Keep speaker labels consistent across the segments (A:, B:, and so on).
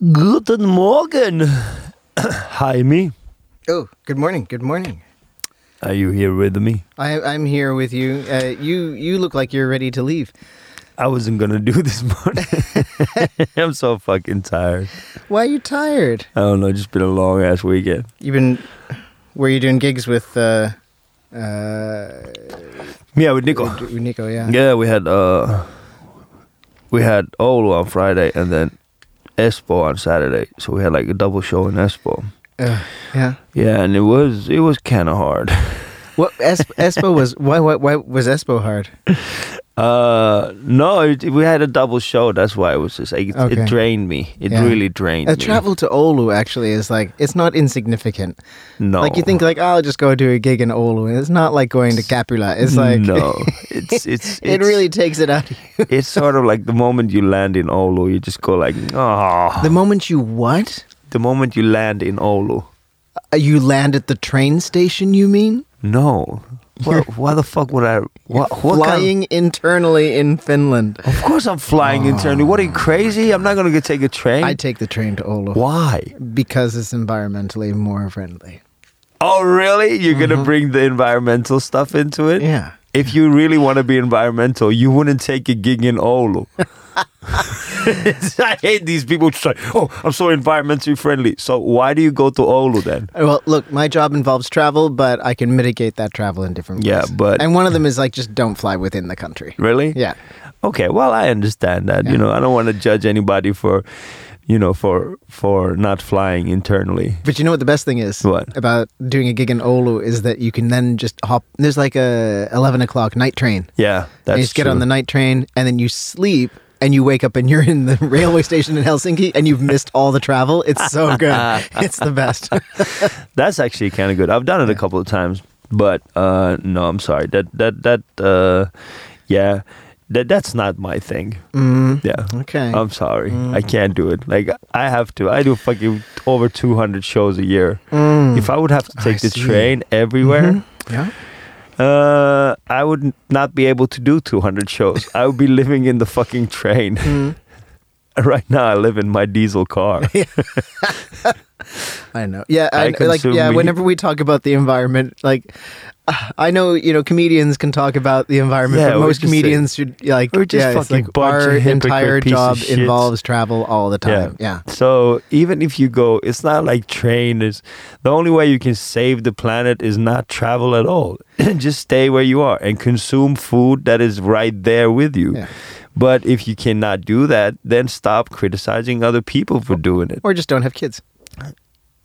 A: Guten Morgen. Hi, me.
B: Oh, good morning. Good morning.
A: Are you here with me?
B: I, I'm here with you. Uh, you you look like you're ready to leave.
A: I wasn't gonna do this morning. I'm so fucking tired.
B: Why are you tired?
A: I don't know. Just been a long ass weekend.
B: You've been. Were you doing gigs with uh, uh,
A: Yeah, with Nico.
B: with Nico? Yeah.
A: Yeah, we had uh, we had Oulu on Friday and then Espoo on Saturday. So we had like a double show in Espoo.
B: Uh, yeah.
A: Yeah, and it was it was kind of hard.
B: What es- Espoo was? Why, why? Why was Espoo hard?
A: Uh, no, it, we had a double show. That's why it was just like it,
B: Okay.
A: it drained me. It
B: Yeah.
A: really drained
B: A
A: me.
B: travel to Oulu actually is like it's not insignificant.
A: No,
B: Like you think like oh, I'll just go do a gig in Oulu. It's not like going to Capula. It's like
A: no, it's it's,
B: it
A: it's
B: really takes it out. of you.
A: it's sort of like the moment you land in Oulu, you just go like, oh.
B: The moment you what?
A: The moment you land in Oulu,
B: Uh, You land at the train station. You mean?
A: no. Why, why the fuck would I? What, what kind
B: Flying internally in Finland.
A: of, of course, I'm flying internally. What are you crazy? I'm not gonna go take a train.
B: I take the train to Oulu
A: why?
B: because it's environmentally more friendly.
A: Oh, really? You're gonna bring the environmental stuff into it?
B: Mm-hmm. Yeah.
A: If you really want to be environmental, you wouldn't take a gig in Oulu. I hate these people who say, "Oh, I'm so environmentally friendly." So why do you go to Oulu then?
B: Well, look, my job involves travel, but I can mitigate that travel in different ways.
A: Yeah, but-
B: and one of them is like just don't fly within the country.
A: Really?
B: Yeah.
A: Okay. Well, I understand that. You know, I don't want to judge anybody for, you know, for for not flying internally.
B: But you know what the best thing is
A: What?
B: about doing a gig in Oulu is that you can then just hop. There's like a 11 o'clock night train.
A: Yeah, that's
B: and you just get on the night train and then you sleep and you wake up and you're in the railway station in Helsinki and you've missed all the travel. It's so good. it's the best.
A: That's actually kind of good. I've done it a couple of times, but uh, no, I'm sorry. That that that uh, yeah, that that's not my thing.
B: Mm,
A: Yeah.
B: okay.
A: I'm sorry. I can't do it. Like I have to. I do fucking over 200 shows a year.
B: Mm.
A: If I would have to take
B: I
A: the
B: see.
A: train everywhere,
B: Mhm. Yeah.
A: uh, I would not be able to do 200 shows. I would be living in the fucking train. Right now, I live in my diesel car.
B: I know. Yeah,
A: I
B: I, like yeah.
A: meat.
B: Whenever we talk about the environment, like I know you know comedians can talk about the environment,
A: Yeah,
B: but most comedians should like
A: we're just
B: yeah,
A: fucking
B: like our entire job involves travel all the time. Yeah.
A: So even if you go, it's not like train is the only way you can save the planet is not travel at all. Just stay where you are and consume food that is right there with you.
B: Yeah.
A: But if you cannot do that, then stop criticizing other people for doing it.
B: Or just don't have kids.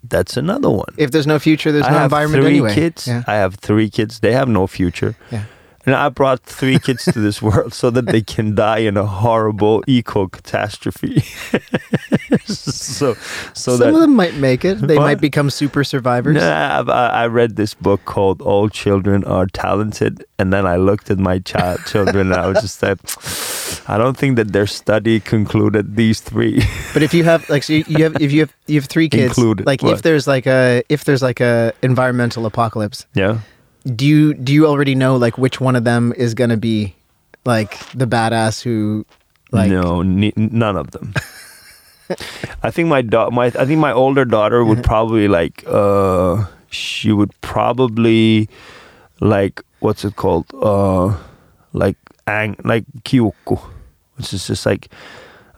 A: That's another one.
B: If there's no future, there's
A: I
B: no
A: have
B: environment
A: three
B: anyway.
A: kids.
B: Yeah.
A: I have three kids. They have no future.
B: Yeah.
A: And I brought three kids to this world so that they can die in a horrible eco catastrophe. so, so
B: Some
A: that
B: of them might make it. They might become super survivors.
A: Nah, I, I read this book called "All Children Are Talented," and then I looked at my child children, and I was just like, I don't think that their study concluded these three.
B: But if you have like, so you you have if you have you have three kids,
A: Included.
B: like
A: What?
B: if there's like a if there's like a environmental apocalypse,
A: yeah,
B: do you do you already know like which one of them is gonna be like the badass who like
A: no, ne- none of them. I think my da- my I think my older daughter would probably like uh she would probably like what's it called uh like ang like kiukku which is just like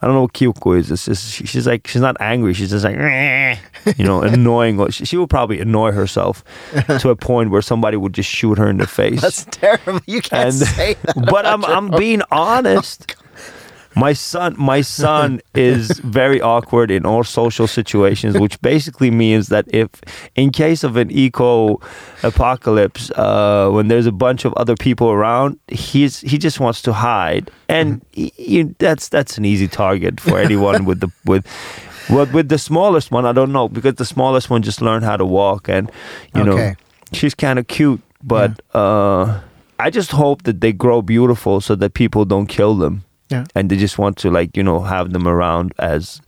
A: I don't know what kiukku is. It's just she's like she's not angry. She's just like you know annoying. She, she would probably annoy herself to a point where somebody would just shoot her in the face.
B: that's terrible. You can't
A: And-
B: say that.
A: but I'm I'm being honest. My son, my son is very awkward in all social situations, which basically means that if, in case of an eco apocalypse, uh, when there's a bunch of other people around, he's he just wants to hide, and he, he- that's that's an easy target for anyone with the with. Well, with the smallest one, I don't know because the smallest one just learned how to walk, and you know she's kind of cute, but uh, I just hope that they grow beautiful so that people don't kill them.
B: Yeah.
A: And they just want to like, you know, have them around as,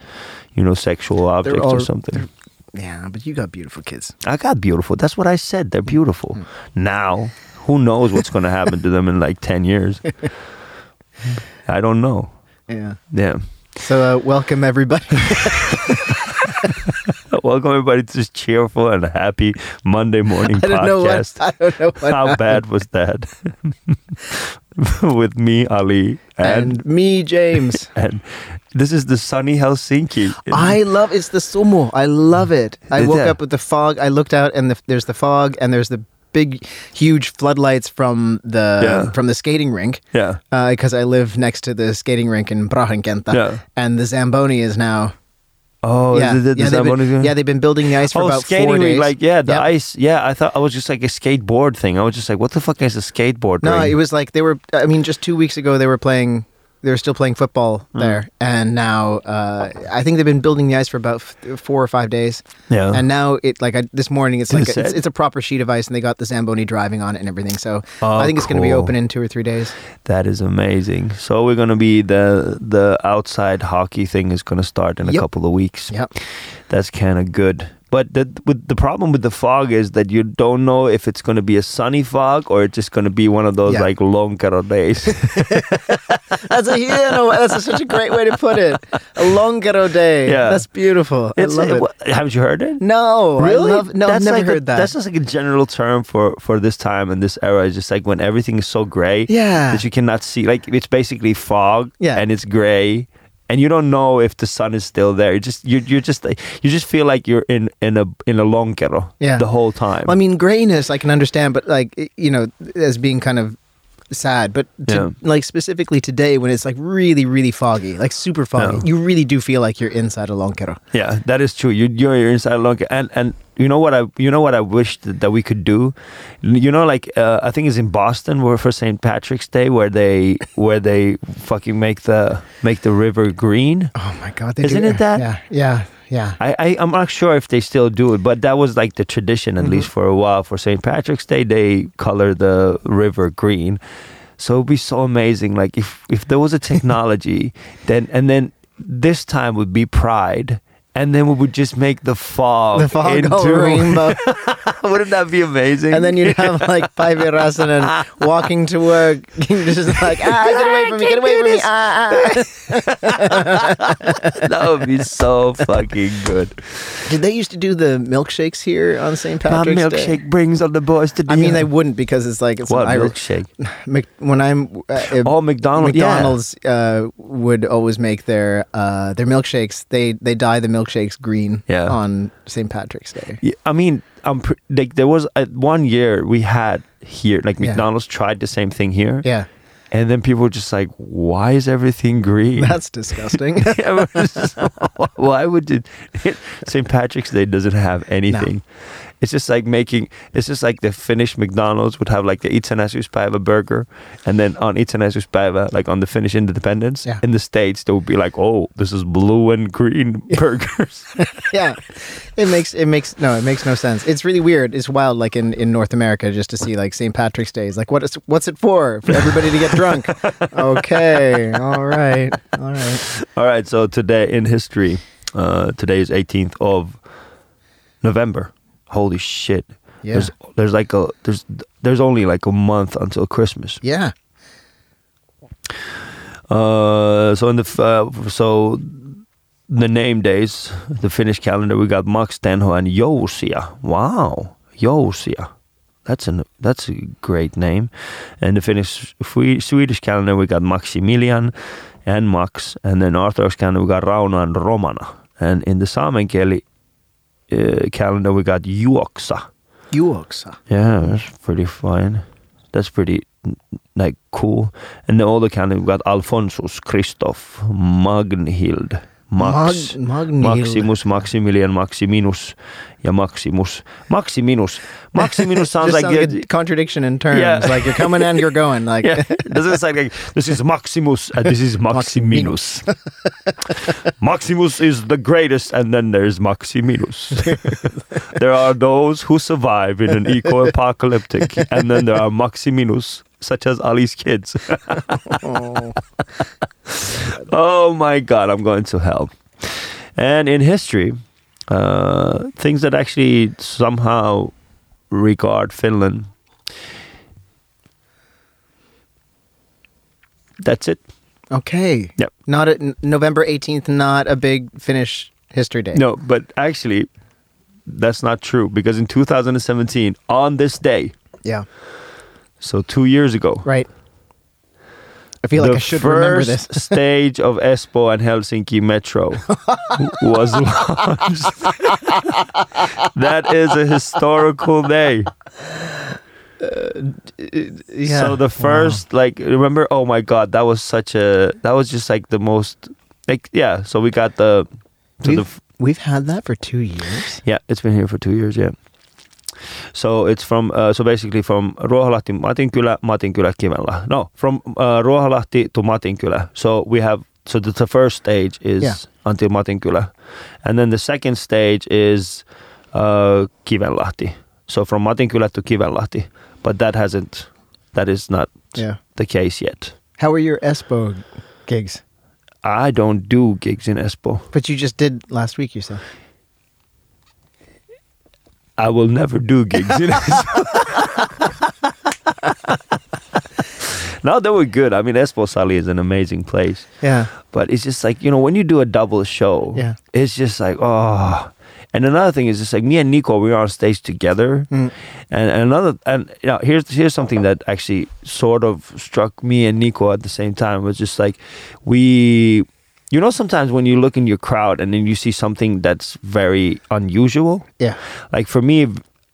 A: you know, sexual objects
B: all-
A: or something.
B: Yeah, but you got beautiful kids.
A: I got beautiful. That's what I said. They're beautiful.
B: Hmm.
A: Now, who knows what's going to happen to them in like 10 years? I don't know.
B: Yeah.
A: Yeah.
B: So, uh, welcome everybody.
A: Welcome everybody to this cheerful and happy Monday morning
B: I don't know what.
A: podcast.
B: I don't know what.
A: How bad was that? With me, Ali, and,
B: and me, James.
A: and this is the sunny Helsinki.
B: I love it's the sumo. I love it. I woke
A: Yeah.
B: up with the fog. I looked out and the, there's the fog and there's the big, huge floodlights from the
A: Yeah.
B: from the skating rink.
A: yeah, uh,
B: Because I live next to the skating rink in Brahenkenttä,
A: Yeah.
B: and the Zamboni is now.
A: Oh,
B: yeah,
A: is it
B: yeah, been,
A: thing?
B: yeah, they've been building the ice for
A: oh,
B: about
A: skating
B: four days.
A: like yeah, the
B: Yep.
A: ice. Yeah, I thought I was just like a skateboard thing. I was just like, what the fuck is a skateboard?
B: No,
A: ring?
B: it was like they were. I mean, just two weeks ago they were playing. They were still playing football
A: Mm.
B: there, and now uh, I think they've been building the ice for about f- four or five days.
A: yeah.
B: And now it like I, this morning it's like a, it's, it's a proper sheet of ice, and they got the Zamboni driving on it and everything. So
A: Oh,
B: I think it's going to be open in two or three days.
A: That is amazing. So we're gonna be the the outside hockey thing is gonna start in a couple of weeks.
B: Yep.
A: That's kind of good. But the with the problem with the fog is that you don't know if it's gonna be a sunny fog or it's just gonna be one of those
B: Yeah.
A: like lonkero days.
B: That's a you know, that's a, such a great way to put it. A long lonkero day.
A: Yeah.
B: that's beautiful. I
A: It's-
B: love it.
A: what- haven't you heard it?
B: No, I love, no, I've
A: that's
B: never
A: like
B: heard
A: a,
B: that.
A: That's just like a general term for for this time and this era. It's just like when everything is so gray
B: yeah,
A: that you cannot see. Like it's basically fog,
B: Yeah.
A: and it's gray, and you don't know if the sun is still there. You just you you just you just feel like you're in in a in a lonkero
B: Yeah.
A: the whole time.
B: Well, I mean, grayness I can understand, but like you know, as being kind of sad. But to,
A: Yeah.
B: like specifically today, when it's like really, really foggy, like super foggy,
A: Yeah.
B: you really do feel like you're inside a lonkero.
A: yeah, that is true. You you're, you're inside a lonkero, and and you know what I you know what I wish that, that we could do. You know, like uh, I think it's in Boston where for St. Patrick's Day where they where they fucking make the make the river green.
B: Oh my god, they
A: Isn't
B: do,
A: it that?
B: Yeah, yeah, yeah.
A: I, I I'm not sure if they still do it, but that was like the tradition at
B: Mhm.
A: least for a while. For St. Patrick's Day, they color the river green. So it'd be so amazing. Like if if there was a technology, then and then this time would be Pride, and then we would just make the fog
B: The fog
A: into
B: all rainbow,
A: Wouldn't that be amazing?
B: and then you'd have like Päivi Räsänen walking to work, just like ah, get away from me, get away from me, ah, ah.
A: that would be so fucking good.
B: Did they used to do the milkshakes here on St.
A: My
B: Patrick's
A: milkshake
B: Day?
A: brings all the boys to
B: I mean, they wouldn't because it's like it's
A: what
B: an Irish.
A: milkshake?
B: Mc, when I'm uh,
A: Oh, McDonald's. yeah.
B: McDonald's uh, would always make their uh, their milkshakes. They they dye the milkshakes green
A: Yeah.
B: on St. Patrick's Day.
A: Yeah, I mean, I'm pre- like there was uh, one year we had here, like
B: Yeah.
A: McDonald's tried the same thing here,
B: Yeah,
A: and then people were just like, "Why is everything green?"
B: that's disgusting.
A: Yeah, just- Why would it? St. Patrick's Day doesn't have anything. It's just like making. It's just like the Finnish McDonald's would have like the itsenäisyyspäivä burger, and then on itsenäisyyspäivä, like on the Finnish Independence,
B: Yeah.
A: in the states, they would be like, "Oh, this is blue and green burgers."
B: yeah, it makes it makes no, it makes no sense. It's really weird. It's wild, like in, in North America, just to see like St. Patrick's Day is like what is what's it for? For everybody to get drunk? okay, all right, all right.
A: All right, so today in history, uh, today is 18th of November. Holy shit!
B: Yeah,
A: There's there's like a there's there's only like a month until Christmas.
B: yeah.
A: Uh, so in the uh, so the name days, the Finnish calendar, we got Max Tenho and Jousia. Wow, Jousia. That's an that's a great name. And the Finnish Swe- Swedish calendar, we got Maximilian and Max. And then Orthodox calendar, we got Rauno and Romana. And in the Samenkeli uh, calendar, we got Juoksa.
B: Juoksa.
A: Yeah, that's pretty fine. That's pretty like cool. And the older calendar, we got Alphonsus, Christoph, Magnhild, Max,
B: Mag-
A: Maximus, Maximilian, Maximinus, ja Maximus. Maximinus. Maximinus sounds like,
B: sounds like contradiction in terms.
A: Yeah.
B: Like you're coming and you're going. Like
A: yeah, doesn't sound like this is Maximus and this is Maximinus. Maximus is the greatest, and then there's Maximinus. there are those who survive in an eco-apocalyptic, and then there are Maximinus, such as Ali's kids.
B: oh.
A: oh my God, I'm going to hell. And in history, uh, things that actually somehow regard Finland. That's it.
B: Okay.
A: Yep.
B: Not a, November 18th, not a big Finnish history day.
A: No, but actually, that's not true because in 2017, on this day,
B: Yeah.
A: So two years ago,
B: Right. I feel like I should remember
A: first
B: this.
A: stage of Espoo and Helsinki Metro was launched. that is a historical day.
B: Uh, yeah.
A: So the first, like, remember? Oh my God, that was such a. That was just like the most, like, yeah. So we got the. So the
B: we've, we've had that for two years.
A: Yeah, it's been here for two years. Yeah. So it's from uh, so basically from Ruoholahti Matinkylä Matinkylä Kivenla. No, from uh, Ruoholahti to Matinkylä. So we have so the, the first stage is
B: Yeah.
A: until Matinkylä, and then the second stage is uh, Kivenlahti. So from Matinkylä to Kivenlahti, but that hasn't. That is not
B: Yeah.
A: the case yet.
B: How were your Espoo gigs?
A: I don't do gigs in Espoo.
B: But you just did last week, you said.
A: I will never do gigs in Espoo. no, they were good. I mean, Espoo Sali is an amazing place.
B: Yeah.
A: But it's just like, you know, when you do a double show,
B: Yeah.
A: it's just like, oh. And another thing is just like me and Nico, we were on stage together.
B: Mm.
A: And, and another, and you know, here's here's something that actually sort of struck me and Nico at the same time was just like, we, you know, sometimes when you look in your crowd and then you see something that's very unusual,
B: Yeah.
A: like for me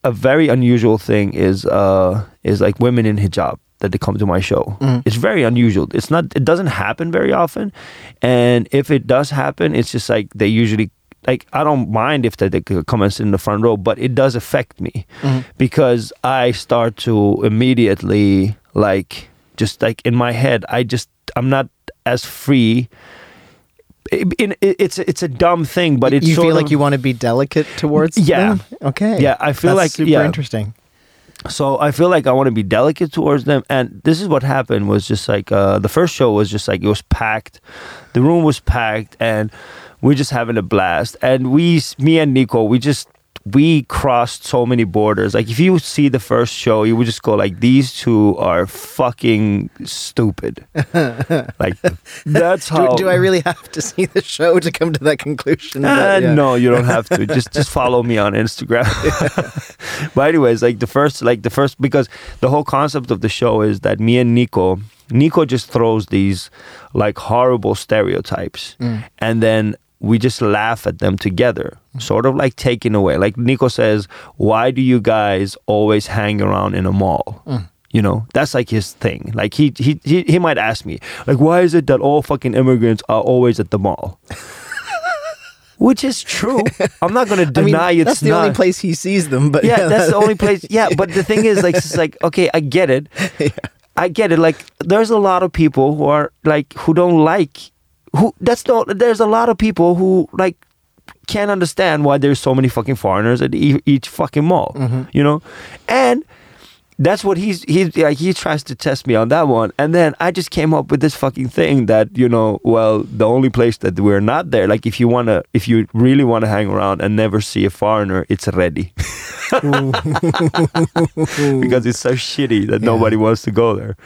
A: a very unusual thing is uh is like women in hijab that they come to my show
B: Mhm.
A: it's very unusual it's not it doesn't happen very often and if it does happen it's just like they usually like i don't mind if they, they come and sit in the front row but it does affect me
B: Mhm.
A: because i start to immediately like just like in my head i just i'm not as free in, in, it's it's a dumb thing but it's
B: you feel
A: of,
B: like you want to be delicate towards them?
A: Yeah.
B: them? Okay.
A: Yeah, I feel
B: That's
A: like-
B: super
A: yeah.
B: interesting.
A: so I feel like I want to be delicate towards them. And this is what happened was just like uh, the first show was just like it was packed, the room was packed, and we're just having a blast. And we, me and Nico, we just we crossed so many borders. Like if you see the first show, you would just go like, "These two are fucking stupid." like that's how.
B: Do, do I really have to see the show to come to that conclusion?
A: Uh,
B: But, yeah.
A: No, you don't have to. just just follow me on Instagram. but anyways, like the first, like the first, because the whole concept of the show is that me and Nico, Nico just throws these like horrible stereotypes,
B: Mm.
A: and then we just laugh at them together, mm-hmm. sort of like taking away. Like Nico says, "Why do you guys always hang around in a mall?" Mm. You know, that's like his thing. Like he he he, he might ask me, like, why is it that all fucking immigrants are always at the mall? Which is true. I'm not going to
B: I mean,
A: deny it's
B: that's the
A: not.
B: only place he sees them. But
A: yeah, that's the only place. Yeah, but the thing is, like, it's like, okay, I get it. I get it. Like, there's a lot of people who are like who don't like who. That's the. There's a lot of people who like can't understand why there's so many fucking foreigners at e- each fucking mall.
B: Mm-hmm.
A: You know, and that's what he's he's like he tries to test me on that one and then i just came up with this fucking thing that you know well the only place that we're not there like if you want to if you really want to hang around and never see a foreigner it's ready because it's so shitty that
B: Yeah.
A: nobody wants to go there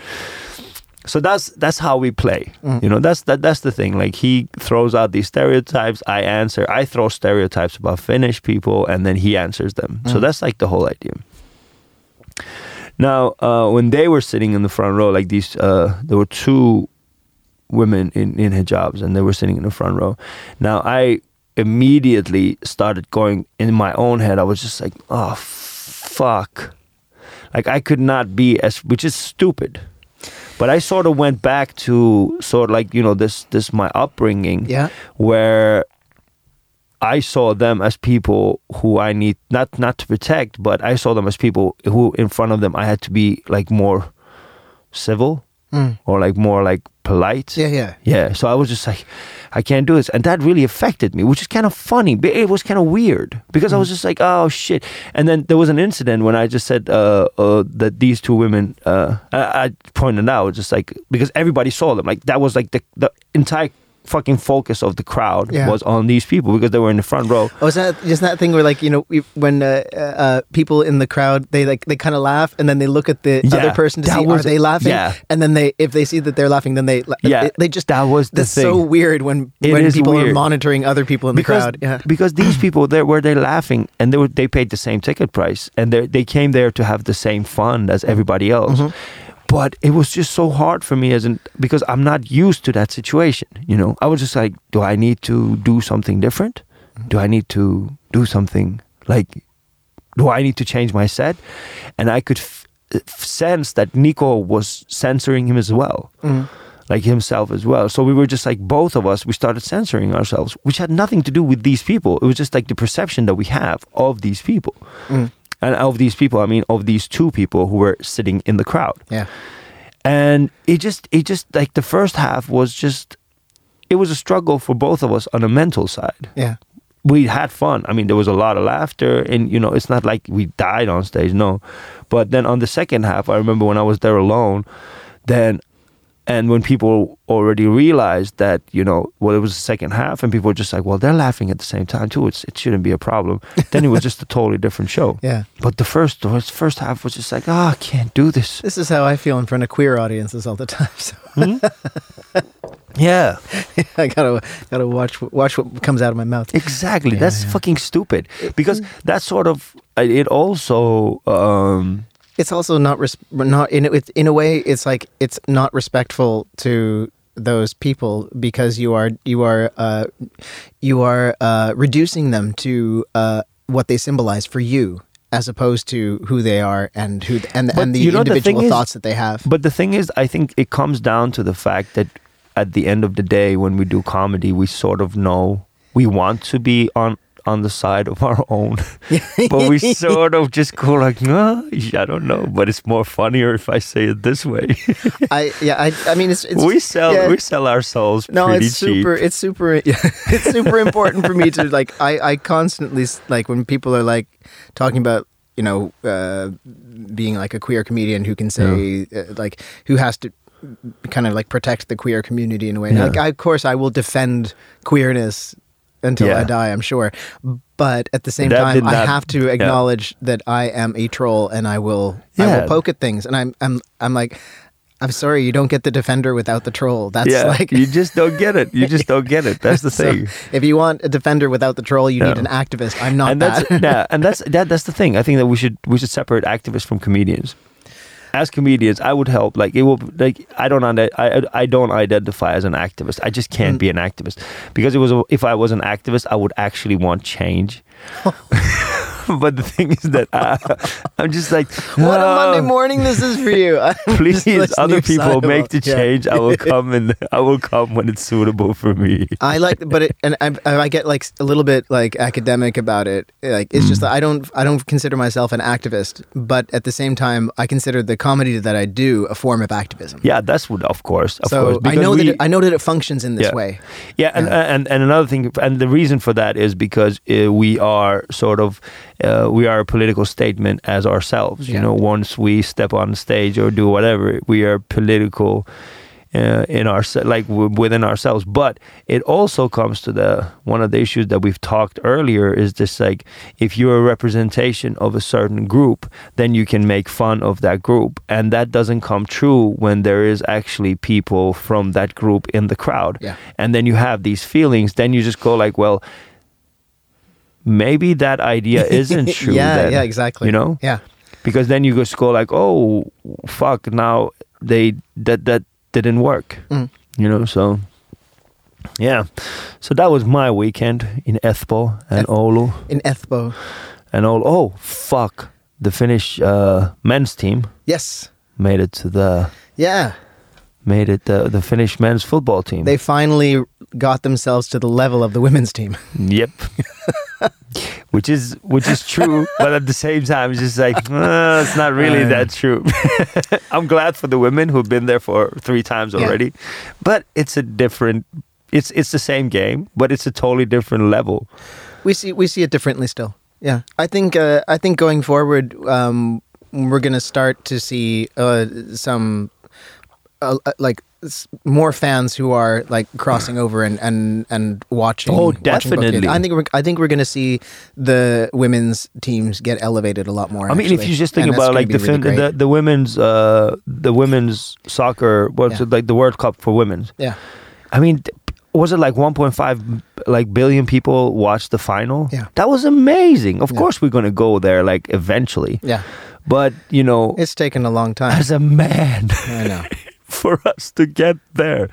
A: so that's that's how we play
B: Mm.
A: you know that's that that's the thing like he throws out these stereotypes i answer i throw stereotypes about finnish people and then he answers them so
B: Mm.
A: that's like the whole idea now, uh, when they were sitting in the front row, like these, uh, there were two women in, in hijabs and they were sitting in the front row. Now, I immediately started going in my own head. I was just like, oh, fuck. Like, I could not be as, which is stupid. But I sort of went back to sort of like, you know, this, this my upbringing
B: Yeah.
A: where I saw them as people who I need not not to protect, but I saw them as people who in front of them I had to be like more civil
B: Mm.
A: or like more like polite.
B: Yeah, yeah.
A: Yeah. So I was just like, I can't do this, and that really affected me, which is kind of funny. But it was kind of weird because I was just like, oh shit. And then there was an incident when I just said uh, uh, that these two women, uh, I, I pointed out just like because everybody saw them, like that was like the the entire fucking focus of the crowd
B: Yeah.
A: was on these people because they were in the front row.
B: Oh, is that just that thing where like you know we, when uh, uh, people in the crowd they like they kind of laugh and then they look at the
A: Yeah,
B: other person to see
A: was-
B: are they laughing?
A: yeah.
B: And then they if they see that they're laughing, then they
A: Yeah,
B: they, they just
A: that was the
B: that's
A: thing.
B: so weird when
A: It
B: when people are monitoring other people in the crowd. Yeah.
A: because these people they were they laughing and they were they paid the same ticket price and they they came there to have the same fun as everybody else.
B: Mm-hmm.
A: But it was just so hard for me as an because I'm not used to that situation. You know, I was just like, do I need to do something different? Do I need to do something like? Do I need to change my set? And I could f- sense that Nico was censoring him as well
B: Mm.
A: like himself as well. So we were just like both of us, we started censoring ourselves, which had nothing to do with these people. It was just like the perception that we have of these people.
B: Mm.
A: And of these people, I mean of these two people who were sitting in the crowd.
B: Yeah.
A: And it just it just like the first half was just it was a struggle for both of us on a mental side.
B: Yeah.
A: We had fun. I mean, there was a lot of laughter, and you know, it's not like we died on stage, no. But then on the second half, I remember when I was there alone, then and when people already realized that you know well it was the second half and people were just like well they're laughing at the same time too. It's, it shouldn't be a problem. Then it was just a totally different show.
B: Yeah.
A: but the first the first half was just like ah i can't do this.
B: This is how I feel in front of queer audiences all the time. So.
A: Yeah.
B: I gotta gotta watch watch what comes out of my mouth.
A: exactly.
B: Yeah,
A: that's
B: yeah.
A: fucking stupid. Because that sort of it also um
B: It's also not res- not in it in a way. It's like it's not respectful to those people because you are you are uh, you are uh, reducing them to uh, what they symbolize for you, as opposed to who they are and who and
A: But
B: and the
A: you know, the
B: individual
A: is-
B: thoughts that they have.
A: But the thing is, I think it comes down to the fact that at the end of the day, when we do comedy, we sort of know we want to be on on the side of our own, but we sort of just go like, no, I don't know, but it's more funnier if I say it this way.
B: I yeah I I mean it's, it's
A: we sell
B: yeah.
A: we sell ourselves
B: No,
A: pretty
B: it's
A: cheap.
B: super. It's super. it's super important for me to like. I I constantly like when people are like talking about you know uh, being like a queer comedian who can say uh, like who has to kind of like protect the queer community in a way.
A: Yeah.
B: Like, I, of course, I will defend queerness until
A: Yeah.
B: I die. I'm sure, but at the same
A: That
B: time,
A: did
B: I have to
A: yeah.
B: acknowledge that I am a troll and I will I will poke at things, and I'm I'm I'm like. I'm sorry, you don't get the defender without the troll. That's
A: yeah,
B: like
A: you just don't get it. You just don't get it. That's the
B: so
A: thing.
B: if you want a defender without the troll, you need an activist. I'm not
A: and
B: that.
A: that's yeah, and that's that, that's the thing. I think that we should we should separate activists from comedians. As comedians, I would help. Like it will. Like I don't. ide- I I don't identify as an activist. I just can't
B: Mm.
A: be an activist because it was. A, if I was an activist, I would actually want change. but the thing is that I, I'm just like
B: what a Monday
A: "Oh,
B: morning this is for you. I'm
A: Please, other people make the
B: Yeah.
A: change. I will come and I will come when it's suitable for me.
B: I like, but it, and I, I get like a little bit like academic about it. Like it's
A: Mm.
B: just that I don't, I don't consider myself an activist, but at the same time, I consider the comedy that I do a form of activism.
A: Yeah, that's what, of course, of
B: so
A: course.
B: I know
A: we-
B: that it, I know that it functions in this
A: Yeah.
B: way.
A: Yeah, and, and and another thing, and the reason for that is because uh, we are sort of uh, we are a political statement as ourselves. You know, once we step on stage or do whatever, we are political uh, in our like w- within ourselves. But it also comes to the one of the issues that we've talked earlier is this like if you're a representation of a certain group, then you can make fun of that group, and that doesn't come true when there is actually people from that group in the crowd
B: Yeah.
A: and then you have these feelings, then you just go like, well, maybe that idea isn't true.
B: yeah,
A: then,
B: yeah, exactly.
A: You know,
B: Yeah.
A: because then you just go like, oh, fuck, now they that that didn't work.
B: Mm.
A: You know, so yeah. So that was my weekend in Espoo and
B: Eth-
A: Oulu
B: In Ethbo.
A: and Oulu. Oh, fuck. The Finnish uh, men's team
B: Yes.
A: made it to the
B: Yeah.
A: Made it the the Finnish men's football team.
B: They finally got themselves to the level of the women's team.
A: Yep. which is which is true, but at the same time, it's just like uh, it's not really
B: Uh,
A: that true. I'm glad for the women who've been there for three times
B: Yeah.
A: already, but it's a different. It's it's the same game, but it's a totally different level.
B: we see we see it differently still. Yeah, I think uh, I think going forward, um, we're gonna start to see uh, some uh, like more fans who are like crossing over and and and watching.
A: Oh,
B: watching
A: definitely.
B: I think we're I think we're going to see the women's teams get elevated a lot more.
A: I mean, if you just think
B: And
A: about like the,
B: really
A: fin- the the women's uh the women's soccer what's
B: Yeah.
A: it like the World Cup for women's.
B: yeah,
A: I mean, was it like 1.5 like billion people watched the final?
B: Yeah.
A: that was amazing. Of
B: Yeah.
A: course, we're gonna go there like eventually,
B: yeah,
A: but you know,
B: it's taken a long time.
A: as a man,
B: I know.
A: for us to get there,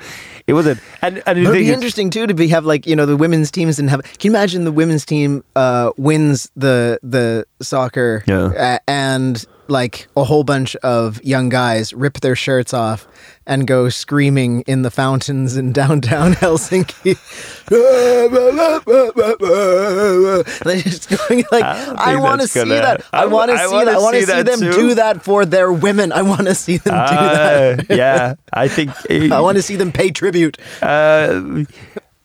A: it wasn't. And and
B: it'd be interesting too to be have like you know the women's teams and have. Can you imagine the women's team uh, wins the the soccer
A: Yeah.
B: uh, and like a whole bunch of young guys rip their shirts off and go screaming in the fountains in downtown Helsinki. They're just going like,
A: I
B: I, want to see
A: gonna-
B: that.
A: I
B: I, want to see that. I want to
A: see
B: see, them
A: too.
B: do that for their women. I want to see them do that.
A: Uh, yeah, I think
B: I want to see them pay tribute.
A: Uh,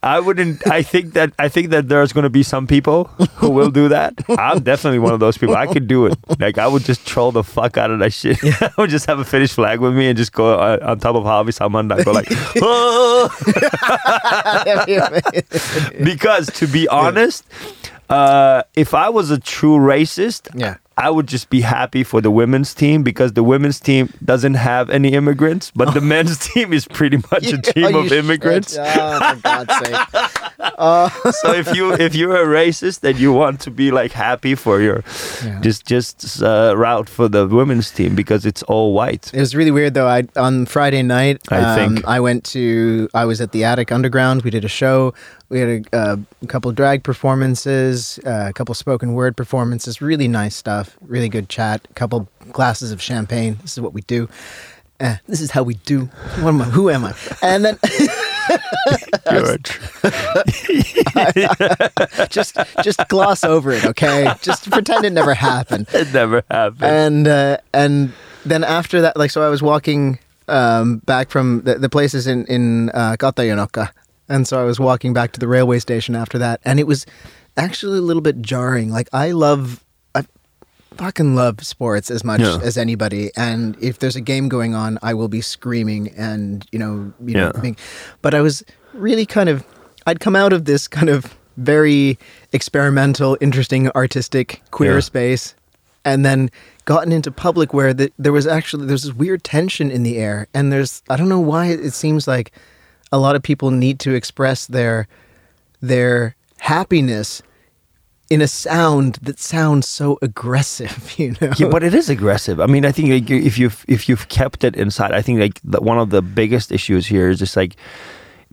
A: I wouldn't. I think that I think that there's going to be some people who will do that. I'm definitely one of those people. I could do it. Like I would just troll the fuck out of that shit. I would just have a Finnish flag with me and just go uh, on top of Havis Amanda and go like, "Oh." because to be honest, uh, if I was a true racist,
B: Yeah.
A: I would just be happy for the women's team because the women's team doesn't have any immigrants, but the men's team is pretty much a team
B: you
A: of
B: should.
A: immigrants.
B: Oh, for God's sake.
A: so if you if you're a racist and you want to be like happy for your
B: Yeah.
A: just just uh, route for the women's team because it's all white.
B: It was really weird though. I on Friday night,
A: I
B: um,
A: think.
B: I went to. I was at the Attic Underground. We did a show. We had a, uh, a couple drag performances, uh, a couple spoken word performances. Really nice stuff. Really good chat. A couple glasses of champagne. This is what we do. Uh, this is how we do. What am I? Who am I? And then
A: a
B: just just gloss over it, okay? Just pretend it never happened.
A: it never happened.
B: and uh, and then after that, like, so I was walking um, back from the, the places in in uh, and so I was walking back to the railway station after that, and it was actually a little bit jarring. Like, I love. I Fucking love sports as much
A: Yeah.
B: as anybody, and if there's a game going on, I will be screaming and you know, you know. Being- but I was really kind of, I'd come out of this kind of very experimental, interesting, artistic queer
A: Yeah.
B: space, and then gotten into public where the, there was actually there's this weird tension in the air and there's i don't know why it seems like a lot of people need to express their their happiness in a sound that sounds so aggressive you know
A: yeah, but it is aggressive. I mean, I think like, if you've if you've kept it inside, I think like the, one of the biggest issues here is just like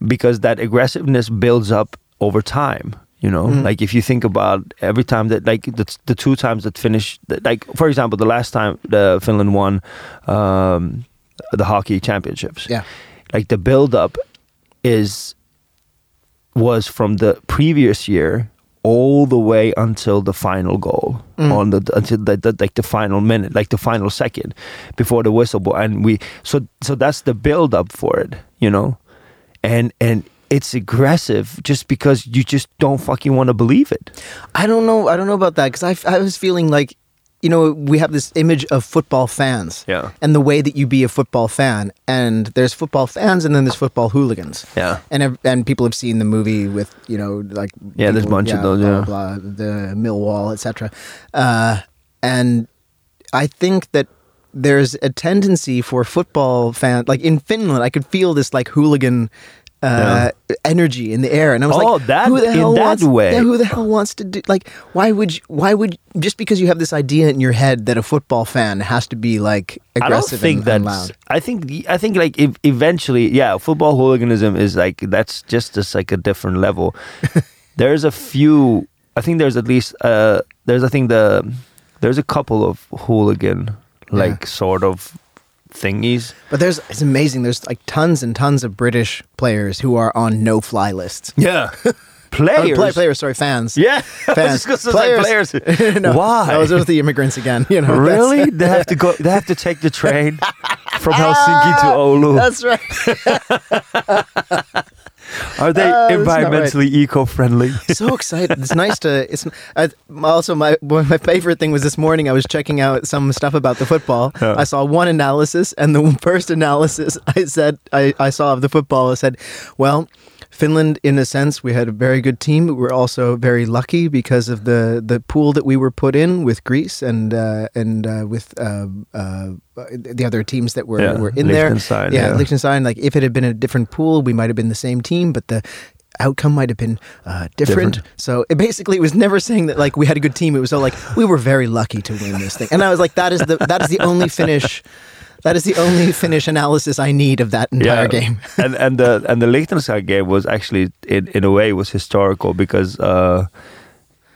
A: because that aggressiveness builds up over time. You know,
B: Mm.
A: like if you think about every time that like the, the two times that Finnish, like for example, the last time the Finland won um, the hockey championships,
B: yeah
A: like the build up is was from the previous year all the way until the final goal
B: Mm.
A: on the until the, the like the final minute like the final second before the whistle blow and we so so that's the build up for it you know and and it's aggressive just because you just don't fucking want to believe it
B: i don't know i don't know about that because I, I was feeling like you know we have this image of football fans
A: yeah
B: and the way that you be a football fan and there's football fans and then there's football hooligans
A: yeah
B: and and people have seen the movie with you know like
A: Yeah, there's a
B: people-
A: bunch of those,
B: blah,
A: yeah.
B: blah, blah, the Millwall etc. Uh, and I think that there's a tendency for football fan like in Finland I could feel this like hooligan. Uh,
A: Yeah.
B: energy in the air, and I was
A: Oh,
B: like,
A: that-
B: "Who the
A: in
B: hell
A: that
B: wants?
A: way.
B: Yeah, who the hell wants to do? Like, why would? You, why would? Just because you have this idea in your head that a football fan has to be like
A: I don't
B: aggressive
A: think
B: and, and loud.
A: I think I think like if eventually, yeah, football hooliganism is like that's just just like a different level. there's a few. I think there's at least uh there's I think the there's a couple of hooligan like
B: Yeah.
A: sort of thingies.
B: But there's it's amazing. There's like tons and tons of British players who are on no-fly lists.
A: Yeah, players.
B: play, players, sorry, fans.
A: Yeah,
B: Fans.
A: It's like
B: Players.
A: players.
B: no,
A: Why?
B: Those are the immigrants again. You know.
A: really? they have to go. They have to take the train from ah, Helsinki to Oulu.
B: That's right.
A: Are they
B: Uh, not right.
A: environmentally eco-friendly?
B: so excited. It's nice to. It's I, also my my favorite thing was this morning. I was checking out some stuff about the football.
A: Yeah.
B: I saw one analysis, and the first analysis I said I, I saw of the football I said, well. Finland, in a sense, we had a very good team. but We're also very lucky because of the, the pool that we were put in with Greece and uh, and uh, with uh, uh, the other teams that were,
A: Yeah,
B: were in there.
A: Liechtenstein,
B: yeah,
A: yeah.
B: Liechtenstein. Like if it had been a different pool, we might have been the same team, but the outcome might have been uh, different.
A: Different.
B: So it basically, it was never saying that like we had a good team. It was all like we were very lucky to win this thing. And I was like, that is the that is the only finish. That is the only finish analysis I need of that entire game.
A: and and the and the Liechtenstein game was actually in in a way was historical because uh,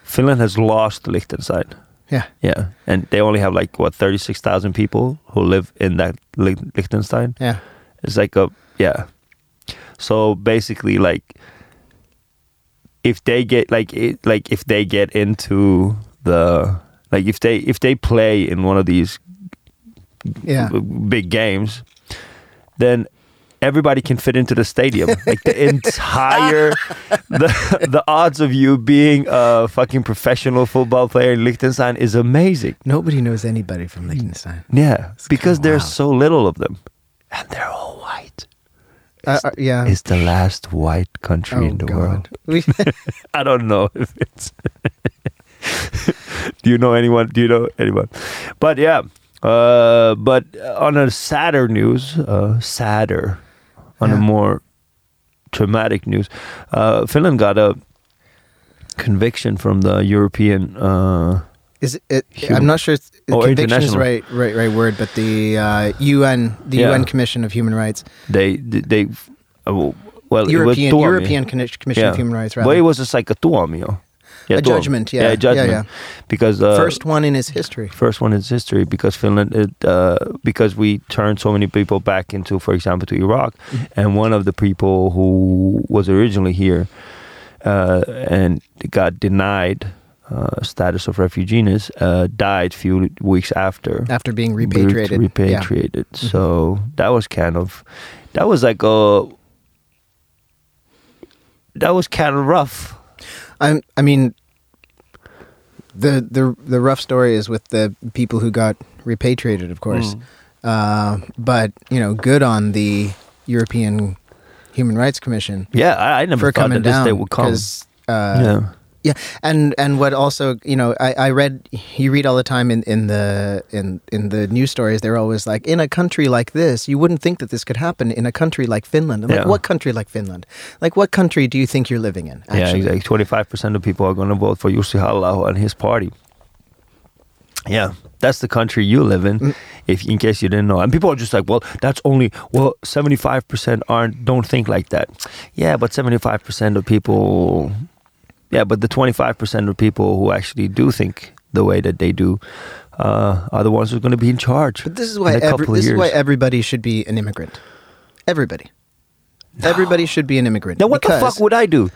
A: Finland has lost Liechtenstein.
B: Yeah.
A: Yeah, and they only have like what thirty six thousand people who live in that Liechtenstein.
B: Yeah.
A: It's like a yeah. So basically, like if they get like it, like if they get into the like if they if they play in one of these
B: Yeah.
A: big games, then everybody can fit into the stadium. like the entire the the odds of you being a fucking professional football player in Liechtenstein is amazing.
B: Nobody knows anybody from Liechtenstein.
A: Yeah, because
B: kinda
A: there's so little of them, and they're all white.
B: Uh, uh, yeah.
A: It's the last white country
B: oh
A: in the
B: God.
A: world. I don't know if it's. do you know anyone? Do you know anyone? But yeah, uh, but on a sadder news, uh, sadder, on a more traumatic news, uh, Finland got a conviction from the European. Uh,
B: is it,
A: Human-
B: I'm not sure it's, conviction is right, right, right word, but the uh, UN, the
A: Yeah.
B: UN Commission of Human Rights,
A: they they. Uh, well,
B: European. European Commission Commission of Human Rights, rather.
A: Well, it was just like a tuomio. Yeah,
B: A judgment, yeah,
A: yeah, a
B: yeah,
A: judgment.
B: yeah.
A: Because uh,
B: First one in its history.
A: first one in his history because Finland, it, uh, because we turned so many people back into, for example, to Iraq, and one of the people who was originally here uh, and got denied uh, status of refugees uh, died few weeks after
B: after being
A: being
B: repatriated. Yeah. Mm-hmm.
A: repatriated. So that was kind of that was like a that was kind of rough.
B: I I mean the the the rough story is with the people who got repatriated, of course.
A: Mm.
B: Uh, but you know, good on the European Human Rights Commission
A: Yeah, I, I never
B: for
A: thought
B: coming
A: that this
B: down
A: day would come.
B: uh,
A: yeah.
B: Yeah, and and what also you know I, I read you read all the time in, in the in in the news stories they're always like in a country like this you wouldn't think that this could happen in a country like Finland. I'm like what country like Finland? Like what country do you think you're living in? Actually?
A: Yeah, exactly. Twenty-five percent of people are going to vote for Jussi halla and his party. Yeah, that's the country you live in.
B: Mm.
A: If in case you didn't know, and people are just like, well, that's only well, seventy-five percent aren't don't think like that. Yeah, but seventy-five percent of people. Yeah, but the twenty-five percent of people who actually do think the way that they do uh, are the ones who are going to be in charge.
B: But this is
A: in
B: why
A: a
B: every, this is why everybody should be an immigrant. Everybody. Everybody should be an immigrant.
A: Now, what the fuck would I do?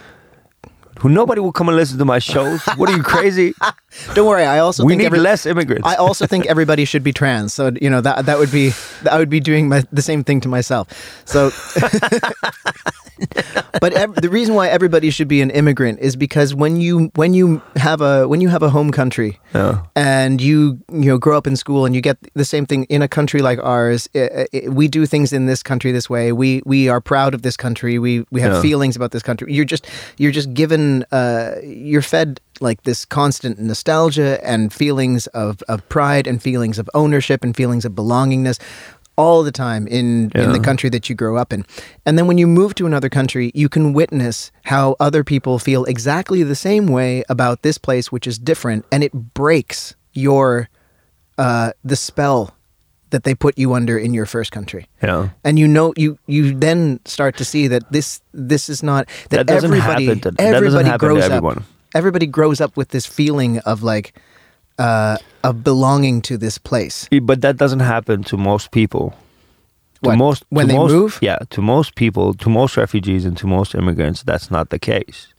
A: Who nobody will come and listen to my shows? What are you crazy?
B: Don't worry. I also
A: we
B: think
A: need
B: every-
A: less immigrants.
B: I also think everybody should be trans. So you know that that would be I would be doing my, the same thing to myself. So, but ev- the reason why everybody should be an immigrant is because when you when you have a when you have a home country
A: Yeah.
B: and you you know grow up in school and you get the same thing in a country like ours, i i we do things in this country this way. We we are proud of this country. We we have
A: Yeah.
B: feelings about this country. You're just you're just given uh, you're fed like this constant nostalgia and feelings of, of pride and feelings of ownership and feelings of belongingness all the time in, in the country that you grow up in. And then when you move to another country, you can witness how other people feel exactly the same way about this place, which is different, and it breaks your uh, the spell that they put you under in your first country.
A: Yeah.
B: And you know you you then start to see that this this is not that,
A: That doesn't
B: everybody
A: happen to- that
B: everybody
A: to
B: grows
A: everyone.
B: up everybody grows up with this feeling of like uh, of belonging to this place.
A: But that doesn't happen to most people. To
B: What,
A: most
B: when
A: to
B: they
A: most,
B: move?
A: Yeah, to most people, to most refugees and to most immigrants, that's not the case.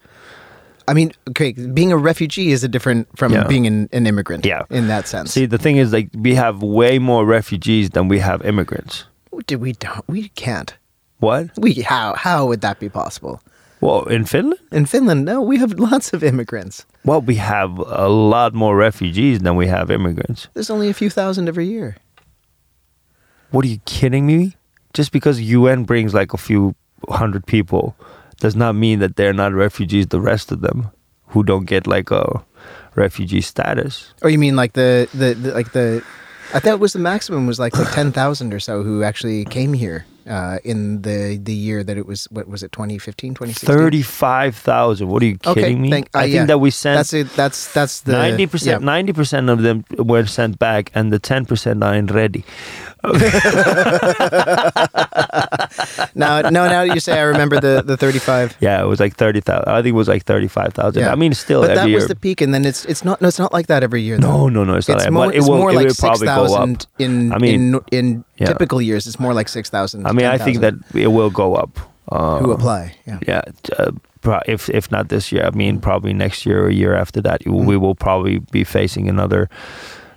B: I mean, okay, being a refugee is a different from
A: Yeah.
B: being an, an immigrant.
A: Yeah.
B: in that sense.
A: See, the thing is, like, we have way more refugees than we have immigrants.
B: Did we don't we can't
A: What?
B: we how how would that be possible?
A: Well, in Finland,
B: In Finland, no, we have lots of immigrants.
A: well, we have a lot more refugees than we have immigrants.
B: There's only a few thousand every year.
A: What are you kidding me? Just because UN brings like a few hundred people does not mean that they're not refugees. The rest of them who don't get like a refugee status.
B: Oh, you mean like the, the, the like the? I thought it was the maximum was like like ten thousand or so who actually came here uh, in the the year that it was. What was it? 2015, 2016?
A: Thirty-five thousand. What are you
B: Okay,
A: kidding me?
B: thank- uh,
A: I think
B: yeah.
A: that we sent
B: That's it. That's that's the
A: ninety percent.
B: yeah.
A: Ninety percent of them were sent back, and the ten percent aren't ready.
B: Now, no, now that you say, I remember the the thirty five.
A: Yeah, it was like thirty thousand. I think it was like thirty-five thousand.
B: Yeah.
A: I mean, still
B: But that
A: year.
B: was the peak, and then it's it's not no, it's not like that every year. Though.
A: no, no, no. It's, not.
B: It's
A: that,
B: more,
A: but it
B: it's
A: will.
B: more
A: it
B: like
A: will
B: six
A: go up.
B: in.
A: I mean,
B: in, in
A: yeah.
B: typical years, it's more like six thousand.
A: I mean, I think that it will go up. Uh,
B: who apply. Yeah.
A: Yeah, uh, if if not this year, I mean probably next year or year after that, you-
B: Mm.
A: we will probably be facing another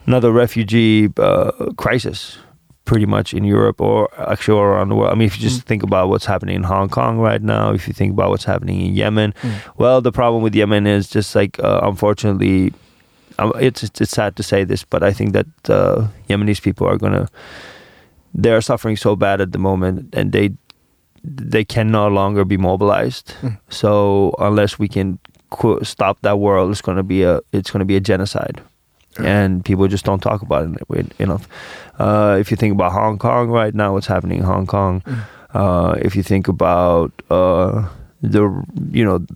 A: another refugee uh, crisis, pretty much in Europe or actually all around the world. I mean, if you just
B: Mm.
A: think about what's happening in Hong Kong right now, if you think about what's happening in Yemen,
B: Mm.
A: well, the problem with Yemen is just like uh, unfortunately. Um, it's it's sad to say this, but I think that uh, Yemenis people are gonna they are suffering so bad at the moment, and they they can no longer be mobilized.
B: Mm.
A: So unless we can qu- stop that world, it's gonna be a it's gonna be a genocide, and people just don't talk about it en- enough. Uh, if you think about Hong Kong right now, what's happening in Hong Kong?
B: Mm.
A: Uh, if you think about uh, the you know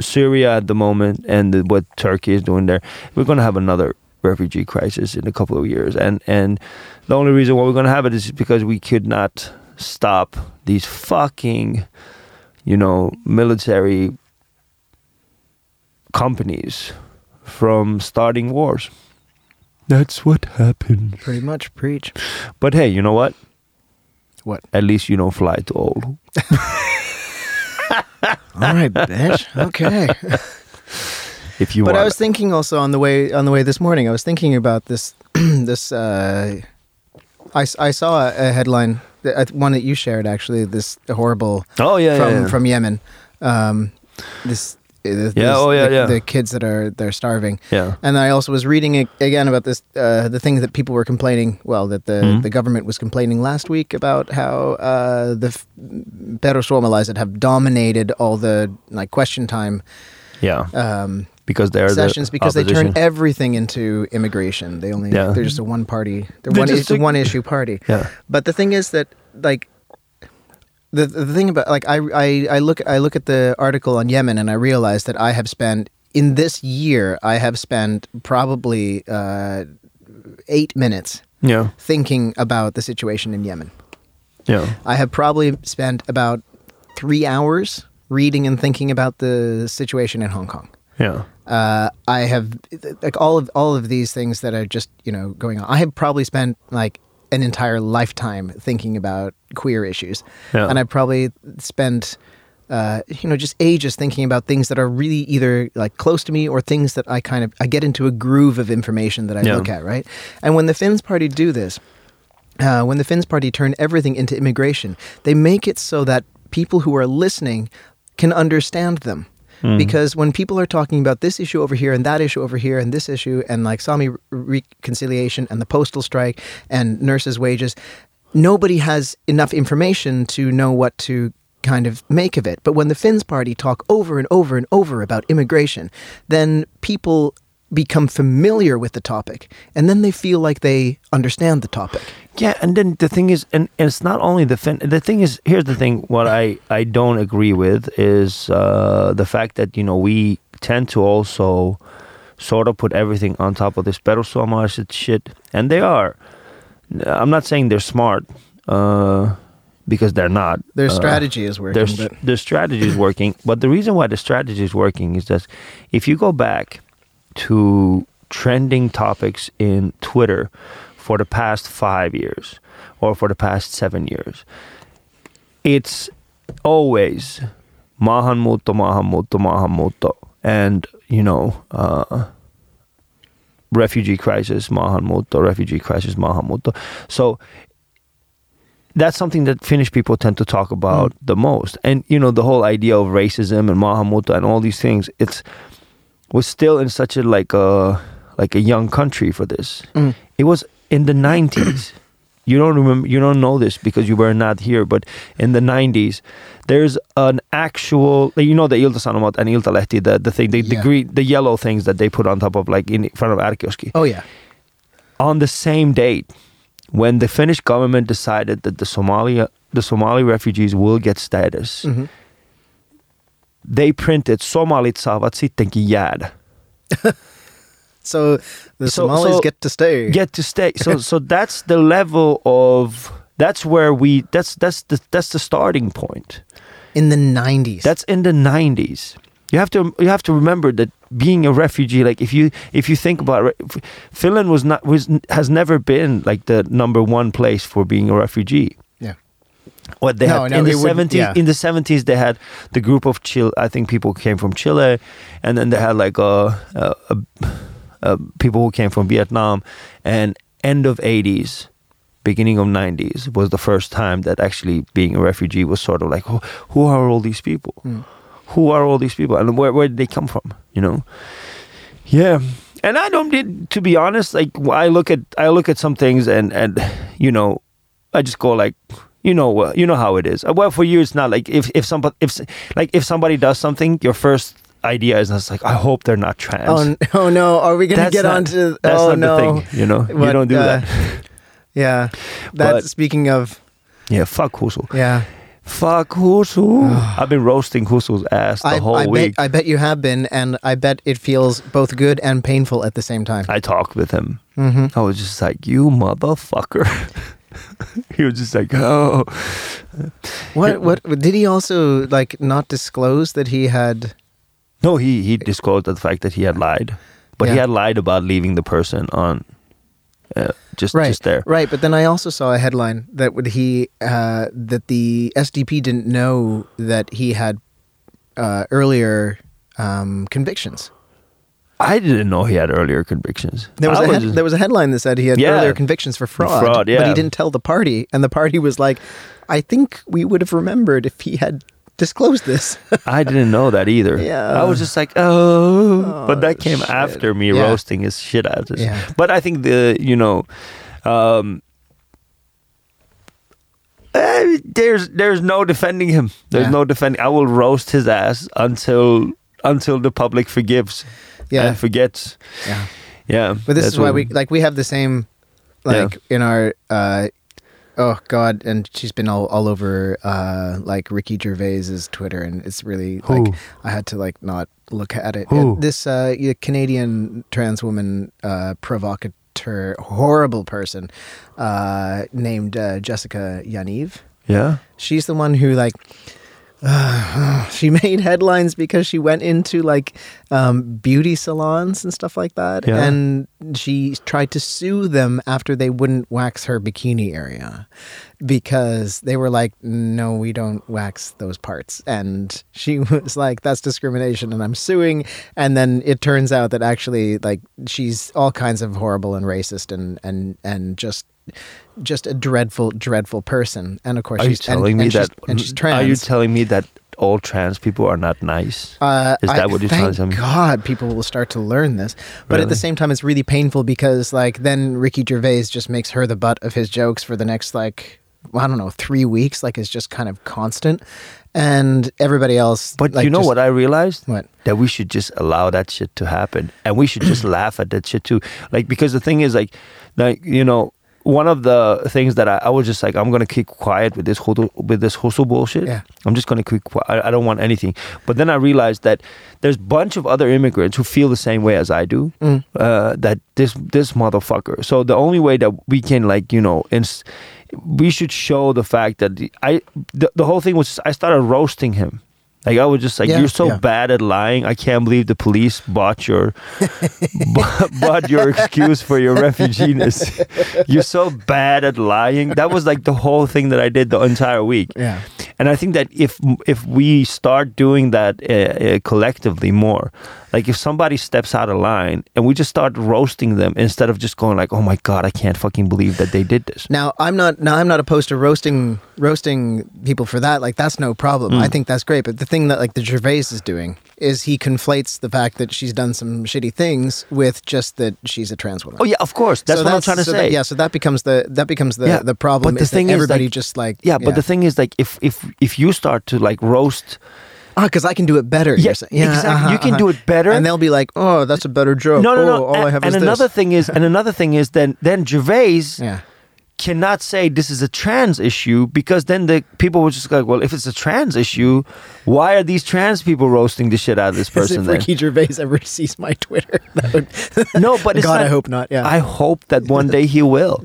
A: Syria at the moment and the, what Turkey is doing there, we're going to have another refugee crisis in a couple of years. And and the only reason why we're going to have it is because we could not stop these fucking, you know, military companies from starting wars. That's what happened.
B: Pretty much preach.
A: But hey, you know what?
B: What?
A: At least you don't fly to Oulu.
B: All right, bitch. Okay.
A: If you
B: but
A: want.
B: I was thinking also on the way on the way this morning. I was thinking about this. this. Uh, I, I saw a, headline, that- th- one that you shared actually. This horrible
A: oh yeah,
B: from
A: yeah, yeah.
B: from Yemen. Um, this. uh, this-
A: oh, yeah,
B: the,
A: yeah.
B: the kids that are they're starving.
A: yeah.
B: And I also was reading again about this, uh, the things that people were complaining. Well, that the,
A: Mhm.
B: the government was complaining last week about how uh, the f- perussuomalaiset have dominated all the like question time
A: Yeah,
B: um,
A: because they're
B: sessions
A: the
B: because they turn everything into immigration. They only
A: Yeah.
B: they're just a one party. They're,
A: They're
B: one
A: just
B: it's a one issue party.
A: Yeah,
B: But the thing is that like the the thing about like I, I I look I look at the article on Yemen and I realize that I have spent in this year I have spent probably uh, eight minutes
A: yeah,
B: thinking about the situation in Yemen.
A: yeah,
B: I have probably spent about three hours reading and thinking about the situation in Hong Kong.
A: yeah,
B: Uh, I have like all of all of these things that are just you know going on. I have probably spent like an entire lifetime thinking about queer issues,
A: Yeah.
B: and I probably spent uh, you know just ages thinking about things that are really either like close to me or things that I kind of I get into a groove of information that I
A: Yeah.
B: look at right. And when the Finns Party do this, uh, when the Finns Party turn everything into immigration, they make it so that people who are listening can understand them.
A: Mm.
B: Because when people are talking about this issue over here and that issue over here and this issue and like Sami reconciliation and the postal strike and nurses' wages, nobody has enough information to know what to kind of make of it. But when the Finns Party talk over and over and over about immigration, then people become familiar with the topic and then they feel like they understand the topic.
A: Yeah. And then the thing is, and, and it's not only the fin. The thing is, here's the thing. What I I don't agree with is uh, the fact that you know we tend to also sort of put everything on top of this perussuomalaiset shit, and they are. I'm not saying they're smart. Uh, because they're not.
B: Their
A: Uh,
B: strategy is
A: their,
B: working, but
A: their strategy is working. But the reason why the strategy is working is that if you go back to trending topics in Twitter for the past five years or for the past seven years, it's always maahanmuutto, maahanmuutto, maahanmuutto, and you know, uh, refugee crisis, maahanmuutto, refugee crisis, maahanmuutto. So that's something that Finnish people tend to talk about the most. And you know, the whole idea of racism and maahanmuutto and all these things, it's was still in such a like a like a young country for this.
B: Mm.
A: It was in the 90s. You don't remember you don't know this because you were not here, but in the 90s there's an actual you know the Ilta-Sanomat and Iltalehti the the thing the, the green the yellow things that they put on top of like in front of R-kioski
B: Oh yeah.
A: on the same date when the Finnish government decided that the Somalia the Somali refugees will get status,
B: Mhm.
A: they printed Somalit saavat sittenkin jäädä.
B: So the
A: So-
B: Somalis
A: so-
B: get to stay.
A: Get to stay. So so that's the level of that's where we that's that's the that's the starting point.
B: in the 90s.
A: That's in the 90s. You have to you have to remember that being a refugee like if you if you think about it, Finland was not was has never been like the number one place for being a refugee.
B: yeah.
A: What they
B: No,
A: had
B: no,
A: in the seventies?
B: yeah.
A: In the seventies, they had the group of Chile. I think people came from Chile, and then they had like a, a, a, a people who came from Vietnam. And end of eighties, beginning of nineties was the first time that actually being a refugee was sort of like, who, who are all these people?
B: Mm.
A: Who are all these people, and where where did they come from? You know? Yeah. And I don't did to be honest, like I look at I look at some things and and you know, I just go like you know uh, you know how it is. Uh, Well, for you it's not like if if somebody if like if somebody does something, your first idea is just like I hope they're not trans.
B: Oh, oh no, are we going to
A: That's
B: get
A: not-
B: on to
A: That's
B: Oh
A: not
B: no.
A: the thing, you know. you don't do
B: uh,
A: that.
B: Yeah. that's
A: But-
B: speaking of
A: Yeah, fuck Husu.
B: yeah.
A: Fuck Husu. I've been roasting Husu's ass the
B: I,
A: whole
B: I
A: week.
B: bet I bet you have been and I bet it feels both good and painful at the same time.
A: I talked with him.
B: Mhm.
A: I was just like, you motherfucker. he was just like, oh.
B: What what did he also like not disclose that he had
A: No, he he disclosed the fact that he had lied, but he had lied about leaving the person on, uh, just
B: right
A: just there.
B: right but then i also saw a headline that would he uh, that the sdp didn't know that he had uh, earlier um, convictions
A: I didn't know he had earlier convictions.
B: there was,
A: I
B: a head, there was a headline that said he had
A: Yeah.
B: earlier convictions for fraud,
A: Fraud, yeah.
B: but he didn't tell the party and the party was like i think we would have remembered if he had disclosed this
A: I didn't know that either.
B: Yeah.
A: I was just like, oh, but
B: Oh,
A: that came
B: shit.
A: after me
B: Yeah.
A: roasting his shit out of.
B: Yeah.
A: But I think the you know, um, eh, there's there's no defending him. There's
B: Yeah.
A: no defending. I will roast his ass until until the public forgives.
B: Yeah.
A: and forgets.
B: yeah
A: Yeah,
B: But this is why we like we have the same like in our uh oh god and she's been all, all over uh like Ricky Gervais's Twitter and it's really
A: Who?
B: like I had to like not look at it.
A: Who?
B: This uh Canadian trans woman uh provocateur horrible person uh named uh, Jessica Yaniv.
A: Yeah.
B: She's the one who like she made headlines because she went into like um, beauty salons and stuff like that,
A: Yeah.
B: and she tried to sue them after they wouldn't wax her bikini area because they were like, "No, we don't wax those parts," and she was like, "That's discrimination," and I'm suing. And then it turns out that actually, like, she's all kinds of horrible and racist and and and just just a dreadful, dreadful person. And of course,
A: Are you
B: she's and-
A: telling me
B: and she's-
A: that?
B: and she's trans.
A: Are you telling me that all trans people are not nice?
B: Uh,
A: Is
B: I-
A: that what you're
B: thank
A: trying to tell me?
B: God, people will start to learn this. But at the same time, it's really painful because, like, then Ricky Gervais just makes her the butt of his jokes for the next, like, I don't know, three weeks. Like, it's just kind of constant, and everybody else.
A: But
B: like,
A: you know
B: just-
A: what I realized?
B: What?
A: That we should just allow that shit to happen, and we should just laugh at that shit too. Like because the thing is, like, like you know, one of the things that I, I was just like, I'm gonna keep quiet with this hudu, with this hustle bullshit.
B: Yeah.
A: I'm just gonna keep quiet. I, I don't want anything. But then I realized that there's a bunch of other immigrants who feel the same way as I do.
B: Mm.
A: Uh, that this this motherfucker. So the only way that we can like you know, ins- we should show the fact that the, I the, the whole thing was I started roasting him. Like I was just like,
B: Yeah,
A: you're so
B: yeah.
A: bad at lying. I can't believe the police bought your bought, your excuse for your refugeness. you're so bad at lying. That was like the whole thing that I did the entire week.
B: Yeah.
A: And I think that if if we start doing that uh, uh, collectively more, like if somebody steps out of line and we just start roasting them instead of just going like, "Oh my god, I can't fucking believe that they did this."
B: Now I'm not now I'm not opposed to roasting roasting people for that. Like that's no problem.
A: Mm.
B: I think that's great. But the thing that like the Gervais is doing is he conflates the fact that she's done some shitty things with just that she's a trans woman.
A: Oh yeah, of course. That's
B: So
A: what I'm trying to
B: so
A: say.
B: That, yeah, so that becomes the that becomes the
A: Yeah,
B: the problem.
A: but the
B: is
A: thing is,
B: everybody
A: like-
B: just like
A: yeah, but the thing is, like, if if if you start to like roast,
B: ah, because I can do it better.
A: Yeah,
B: saying.
A: exactly.
B: uh-huh,
A: You can
B: uh-huh.
A: do it better.
B: and they'll be like, oh, that's a better joke.
A: no, no,
B: oh,
A: no.
B: All
A: and
B: I have
A: and
B: is
A: another
B: this.
A: thing is, and another thing is, then then Gervais
B: Yeah.
A: cannot say this is a trans issue because then the people were just like, well, if it's a trans issue, why are these trans people roasting the shit out of this person
B: if
A: then?
B: Ricky Gervais ever sees my Twitter. Would,
A: No, but it's
B: God, I hope not. Yeah.
A: I hope that one day he will.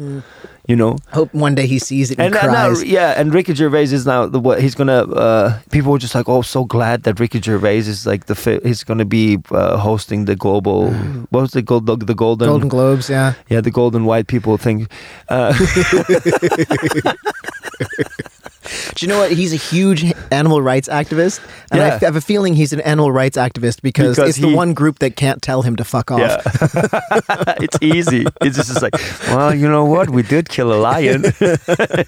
A: You know,
B: hope one day he sees it and,
A: and, and now, yeah, and Ricky Gervais is now the what he's gonna. Uh, people were just like, oh, so glad that Ricky Gervais is like the fi- he's gonna be uh, hosting the global. What was the gold the, the golden,
B: Golden Globes, yeah.
A: yeah the golden white people thing. Uh,
B: Do you know what? He's a huge animal rights activist, and I
A: Yeah.
B: f- have a feeling he's an animal rights activist because,
A: Because
B: it's
A: he-
B: the one group that can't tell him to fuck off.
A: yeah, it's easy. It's just, just like, well, you know what? We did kill a lion.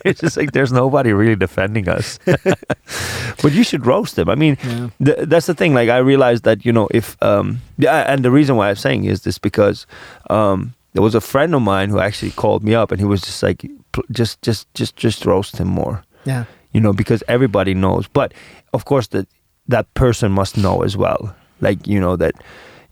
A: it's just like there's nobody really defending us. but you should roast him. I mean,
B: Yeah.
A: th- that's the thing. Like I realized that you know if um yeah, and the reason why I'm saying is this because um there was a friend of mine who actually called me up and he was just like just just just just roast him more
B: Yeah.
A: you know because everybody knows but of course that that person must know as well like you know that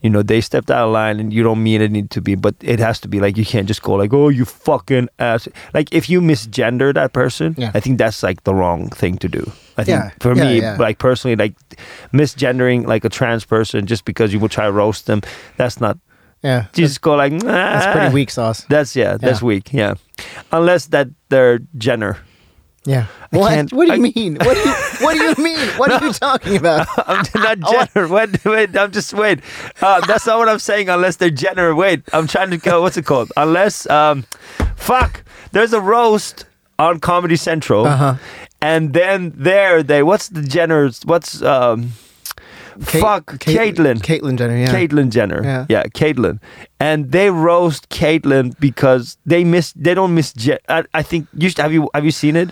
A: you know they stepped out of line and you don't mean it need to be but it has to be like you can't just go like oh you fucking ass like if you misgender that person
B: Yeah.
A: i think that's like the wrong thing to do i think
B: Yeah,
A: for
B: yeah,
A: me
B: yeah.
A: like personally like misgendering like a trans person just because you would try to roast them that's not
B: Yeah.
A: you just go like nah.
B: That's pretty weak sauce.
A: that's yeah that's weak yeah unless that they're Jenner
B: Yeah.
A: I
B: What? What do you
A: I-
B: mean? What do you What do you mean? What are you talking about?
A: I'm not. Jenner. Wait, wait. I'm just wait. Uh, that's not what I'm saying. Unless they're Jenner. Wait, I'm trying to go. What's it called? Unless, um, fuck. There's a roast on Comedy Central,
B: Uh-huh.
A: and then there they. What's the Jenners? What's um,
B: Kate-
A: fuck Caitlyn.
B: Caitlyn Jenner. Yeah.
A: Caitlyn Jenner.
B: Yeah.
A: yeah, Caitlyn. And they roast Caitlyn because they miss. They don't miss. Je- I, I think you should, have you have you seen it?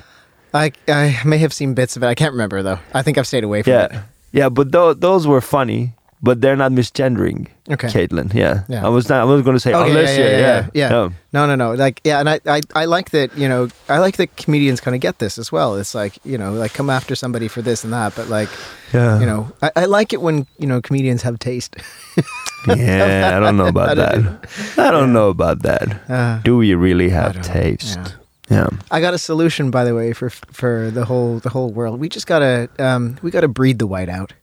B: I I may have seen bits of it. I can't remember though. I think I've stayed away from it.
A: Yeah, yeah. But tho- those were funny. But they're not misgendering
B: Okay.
A: Caitlyn. Yeah.
B: Yeah.
A: I was not. I was going to say
B: Okay,
A: unless
B: yeah,
A: yeah,
B: yeah, yeah,
A: No.
B: No, no, no. Like, yeah, and I, I, I like that. You know, I like that comedians kind of get this as well. It's like, you know, like come after somebody for this and that, but like,
A: Yeah.
B: you know, I, I like it when you know comedians have taste.
A: Yeah, I don't know about that. I don't know about that.
B: Uh,
A: Do we really have taste?
B: Yeah. I got a solution, by the way, for for the whole the whole world. We just gotta um, we gotta breed the white out.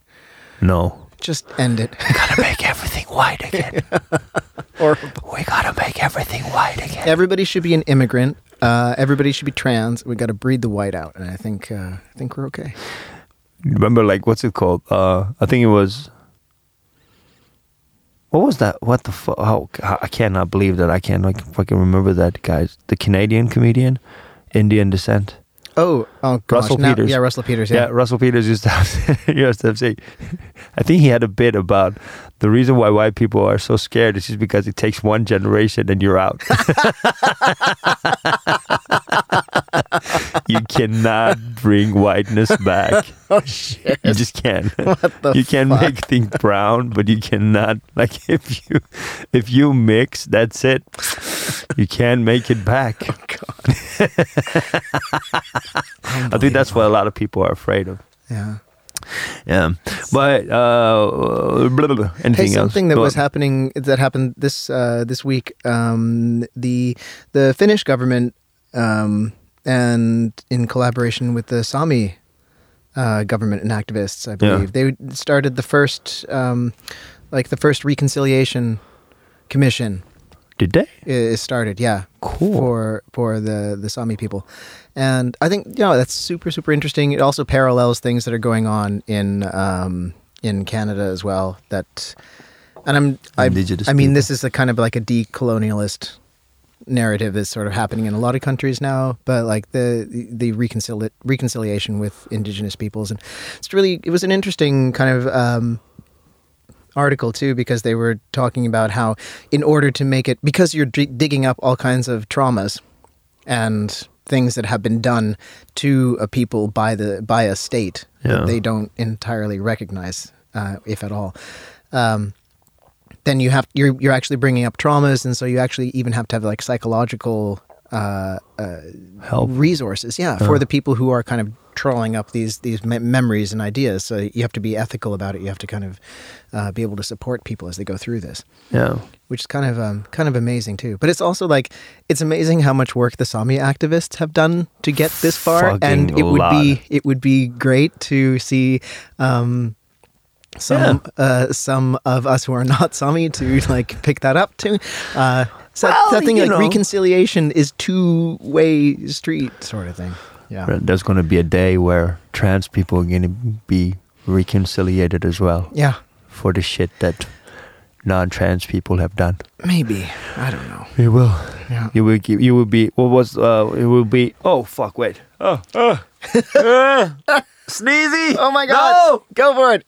A: No.
B: Just end it.
A: We gotta make everything white again.
B: or
A: we gotta make everything white again.
B: everybody should be an immigrant. Uh, everybody should be trans. We got to breed the white out, and I think uh, I think we're okay.
A: Remember, like, what's it called? Uh, I think it was. What was that? What the fuck? How, I cannot believe that I can't like fucking remember that guys. The Canadian comedian, Indian descent.
B: Oh, oh, gosh.
A: Russell
B: Now-
A: Peters.
B: Yeah, Russell Peters.
A: Yeah.
B: Yeah.
A: Russell Peters used to have, used to say, I think he had a bit about the reason why white people are so scared is just because it takes one generation and you're out. you cannot bring whiteness back.
B: Oh shit!
A: You just can't. You can
B: fuck?
A: make things brown, but you cannot like if you if you mix, that's it. You can't make it back. I think that's what a lot of people are afraid of.
B: Yeah.
A: Yeah, but uh, blah, blah, blah. anything
B: Hey,
A: else?
B: something that
A: Go
B: was
A: on.
B: happening that happened this uh, this week. Um, the the Finnish government um, and in collaboration with the Sami uh, government and activists, I
A: Yeah.
B: believe they started the first um, like the first reconciliation commission
A: Did they?
B: It started. Yeah,
A: Cool.
B: for for the the Sami people, and I think you know that's super super interesting. It also parallels things that are going on in um, in Canada as well. That, and I'm I, I mean,
A: people.
B: this is a kind of like a decolonialist narrative that's sort of happening in a lot of countries now. But like the the reconcili- reconciliation with Indigenous peoples, and it's really it was an interesting kind of. Um, article too because they were talking about how in order to make it because you're d- digging up all kinds of traumas and things that have been done to a people by the by a state
A: Yeah.
B: that they don't entirely recognize uh, if at all um, then you have you're you're actually bringing up traumas and so you actually even have to have like psychological uh, uh,
A: Help.
B: resources yeah for the people who are kind of trolling up these these me- memories and ideas. So you have to be ethical about it. You have to kind of uh, be able to support people as they go through this.
A: Yeah.
B: which is kind of um, kind of amazing too. But it's also like it's amazing how much work the Sami activists have done to get this far. And it would be it would be great to see um, some uh, some of us who are not Sami to like pick that up too. Uh, so
A: Well,
B: that thing
A: you
B: like
A: know.
B: reconciliation is two way street sort of thing. Yeah.
A: There's going to be a day where trans people are going to be reconciliated as well
B: Yeah.
A: for the shit that non-trans people have done.
B: Maybe. I don't know.
A: You will.
B: Yeah.
A: You will. You will be. What was? Uh, it will be. Oh fuck! Wait. Oh. Uh, uh, sneezy.
B: Oh my god.
A: No!
B: Go for it.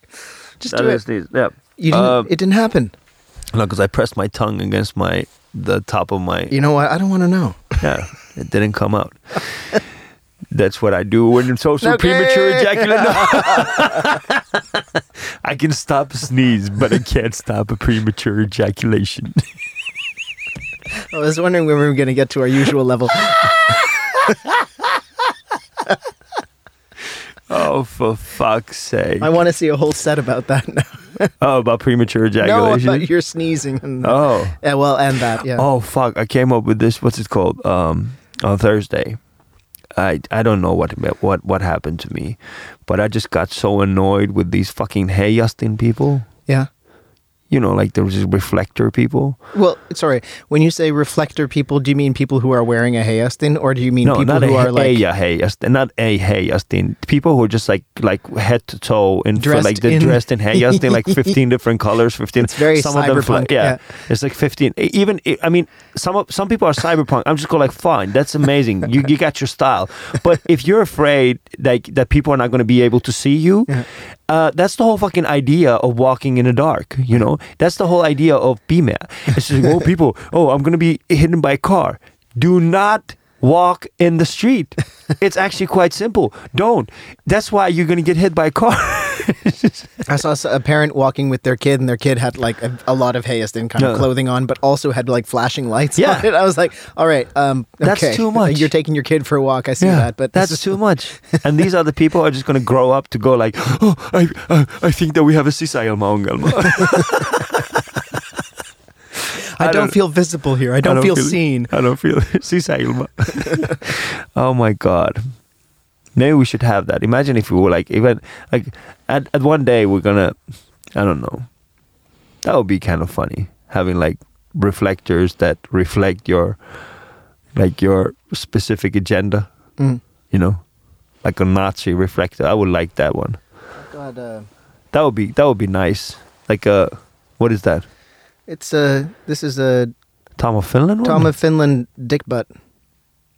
B: Just
A: That
B: do
A: is
B: it.
A: sneeze. Yeah.
B: You didn't
A: Um,
B: it didn't happen.
A: No, because I pressed my tongue against my the top of my.
B: You know what? I don't want to know.
A: Yeah. It didn't come out. That's what I do when I'm so, so
B: Okay.
A: premature ejaculate. No. I can stop a sneeze, but I can't stop a premature ejaculation.
B: I was wondering when we were going to get to our usual level.
A: oh, for fuck's sake!
B: I want to see a whole set about that now.
A: oh, about premature ejaculation.
B: no, about your sneezing. And,
A: oh.
B: Yeah, well, and that, yeah.
A: Oh fuck! I came up with this. What's it called? Um, on Thursday. I I don't know what what what happened to me, but I just got so annoyed with these fucking heijastin people.
B: Yeah.
A: You know, like there was reflector people.
B: Well, sorry. When you say reflector people, do you mean people who are wearing a heijastin, or do you mean
A: no,
B: people who
A: a,
B: are like
A: a Justin, not a Justin. People who are just like like head to toe in
B: Dressed
A: like they're
B: in-
A: dressed in Justin, like fifteen different colors, fifteen.
B: It's very
A: some of them
B: cyberpunk,
A: yeah,
B: yeah.
A: it's like fifteen. Even I mean, some of, some people are cyberpunk. I'm just going like, fine, that's amazing. you you got your style. But if you're afraid like that people are not going to be able to see you,
B: Yeah.
A: Uh, that's the whole fucking idea of walking in the dark. You know, that's the whole idea of BMA. It's just like, oh, people, oh, I'm to be hidden by a car. Do not walk in the street. it's actually quite simple. Don't. That's why you're going to get hit by a car.
B: I saw a parent walking with their kid, and their kid had like a, a lot of heijastin kind of
A: No.
B: clothing on, but also had like flashing lights
A: Yeah.
B: on it. I was like, all right, um,
A: That's
B: okay.
A: too much.
B: You're taking your kid for a walk. I see that, but
A: that's
B: is-
A: too much. And these other people are just going to grow up to go like, oh, I, uh, I think that we have a sisäilma ongelma.
B: I,
A: I
B: don't,
A: don't-
B: feel visible here. I don't, feel, seen.
A: I don't feel sisäilma. oh my god. Maybe we should have that. Imagine if we were like even like at, at one day we're gonna I don't know. That would be kind of funny. Having like reflectors that reflect your like your specific agenda,
B: Mm.
A: you know? Like a Nazi reflector. I would like that one.
B: God, uh,
A: That would be that would be nice. Like a what is that?
B: It's a. This is a
A: Tom of Finland?
B: Tom of Finland dick butt.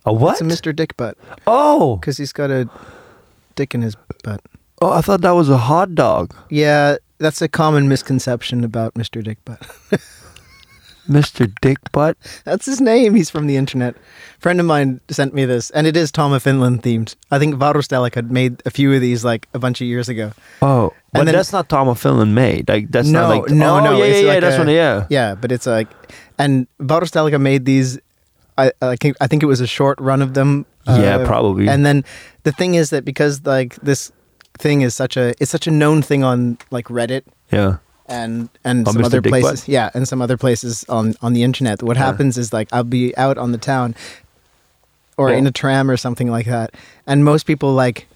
A: a what?
B: It's a Mr. Dick butt
A: Oh,
B: because he's got a dick in his butt.
A: oh! I thought that was a hot dog,
B: Yeah, that's a common misconception about Mr. Dick butt.
A: Mister Dick Butt.
B: That's his name. He's from the internet. friend of mine sent me this, and it is Tom of Finland themed. I think Varusteleka had made a few of these like a bunch of years ago.
A: Oh, but
B: then-
A: that's not Tom of Finland made. Like that's
B: no,
A: not like
B: no,
A: oh,
B: no.
A: Yeah, yeah, yeah.
B: like
A: that's
B: a-
A: one. Yeah.
B: yeah. But it's like, and Varusteleka made these. I I think I think it was a short run of them.
A: Yeah,
B: uh,
A: probably.
B: And then the thing is that because like this thing is such a it's such a known thing on like Reddit
A: Yeah.
B: And and
A: On
B: some
A: Mr.
B: other
A: Dick
B: places.
A: Butt?
B: Yeah, and some other places on on the internet. What
A: Yeah.
B: happens is like I'll be out on the town or
A: Well-
B: in a tram or something like that, and most people like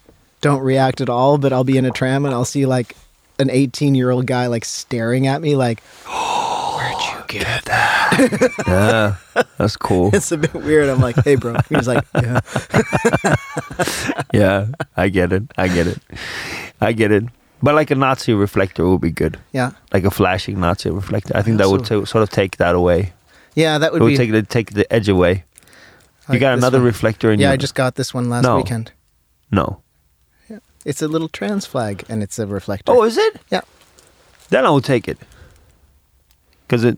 B: don't react at all. But I'll be in a tram and I'll see like an 18 year old guy like staring at me like, where Where'd you get that?
A: Yeah, that's cool.
B: It's a bit weird. I'm like, hey, bro. He's like, yeah.
A: Yeah, I get it. I get it. I get it. But like a Nazi reflector would be good.
B: Yeah.
A: Like a flashing Nazi reflector. I think that would ta- sort of take that away.
B: Yeah, that
A: It
B: would
A: would
B: be.
A: take the take the edge away.
B: like
A: you got another
B: one.
A: reflector in
B: Yeah,
A: your
B: I just got this one last
A: No.
B: weekend.
A: No. Yeah.
B: It's a little trans flag and it's a reflector.
A: Oh, is it?
B: Yeah.
A: Then I will take it. Cuz it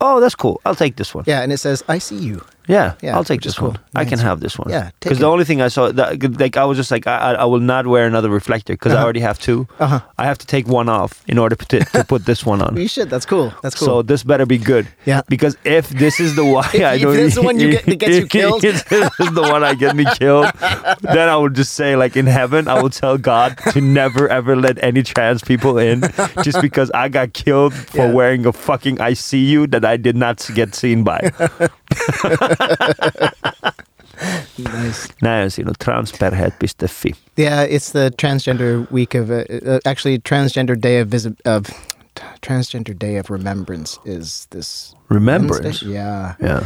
A: Oh, that's cool. I'll take this one.
B: Yeah, and it says, I see you.
A: Yeah,
B: Yeah,
A: I'll take this one.
B: cool.
A: I can have this one.
B: Yeah,
A: because the only thing I saw, that, like, I was just like, I, I, I will not wear another reflector because I
B: Uh-huh.
A: already have two.
B: Uh-huh.
A: I have to take one off in order to, to put this one on.
B: You should. That's cool. That's cool.
A: So this better be good.
B: Yeah.
A: Because if this is the one
B: If-
A: I don't,
B: this is the one you get- that gets you killed.
A: if this is the one I get me killed. then I would just say, like in heaven, I will tell God to never ever let any trans people in, just because I got killed for
B: Yeah.
A: wearing a fucking ICU that I did not get seen by.
B: Nice.
A: Näin on transperheet.fi.
B: Yeah, it's the transgender week of, uh, uh, actually, transgender day of of transgender day of remembrance is this
A: Remembrance.
B: Wednesday? Yeah,
A: Yeah.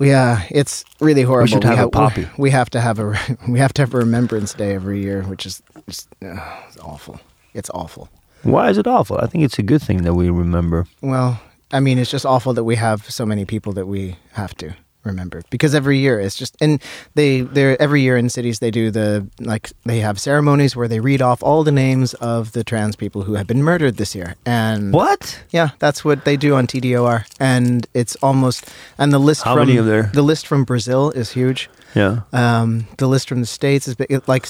B: yeah, it's really horrible.
A: We should have a
B: ha-
A: poppy.
B: We have to have a we have to have a remembrance day every year, which is just, uh, it's awful. It's awful.
A: Why is it awful? I think it's a good thing that we remember.
B: Well, I mean, it's just awful that we have so many people that we have to remember because every year it's just and they they're every year in cities they do the like they have ceremonies where they read off all the names of the trans people who have been murdered this year and
A: What?
B: yeah that's what they do on TDOR and it's almost and the list
A: How
B: from
A: many there?
B: the list from Brazil is huge
A: Yeah.
B: um, the list from the states is big. It, like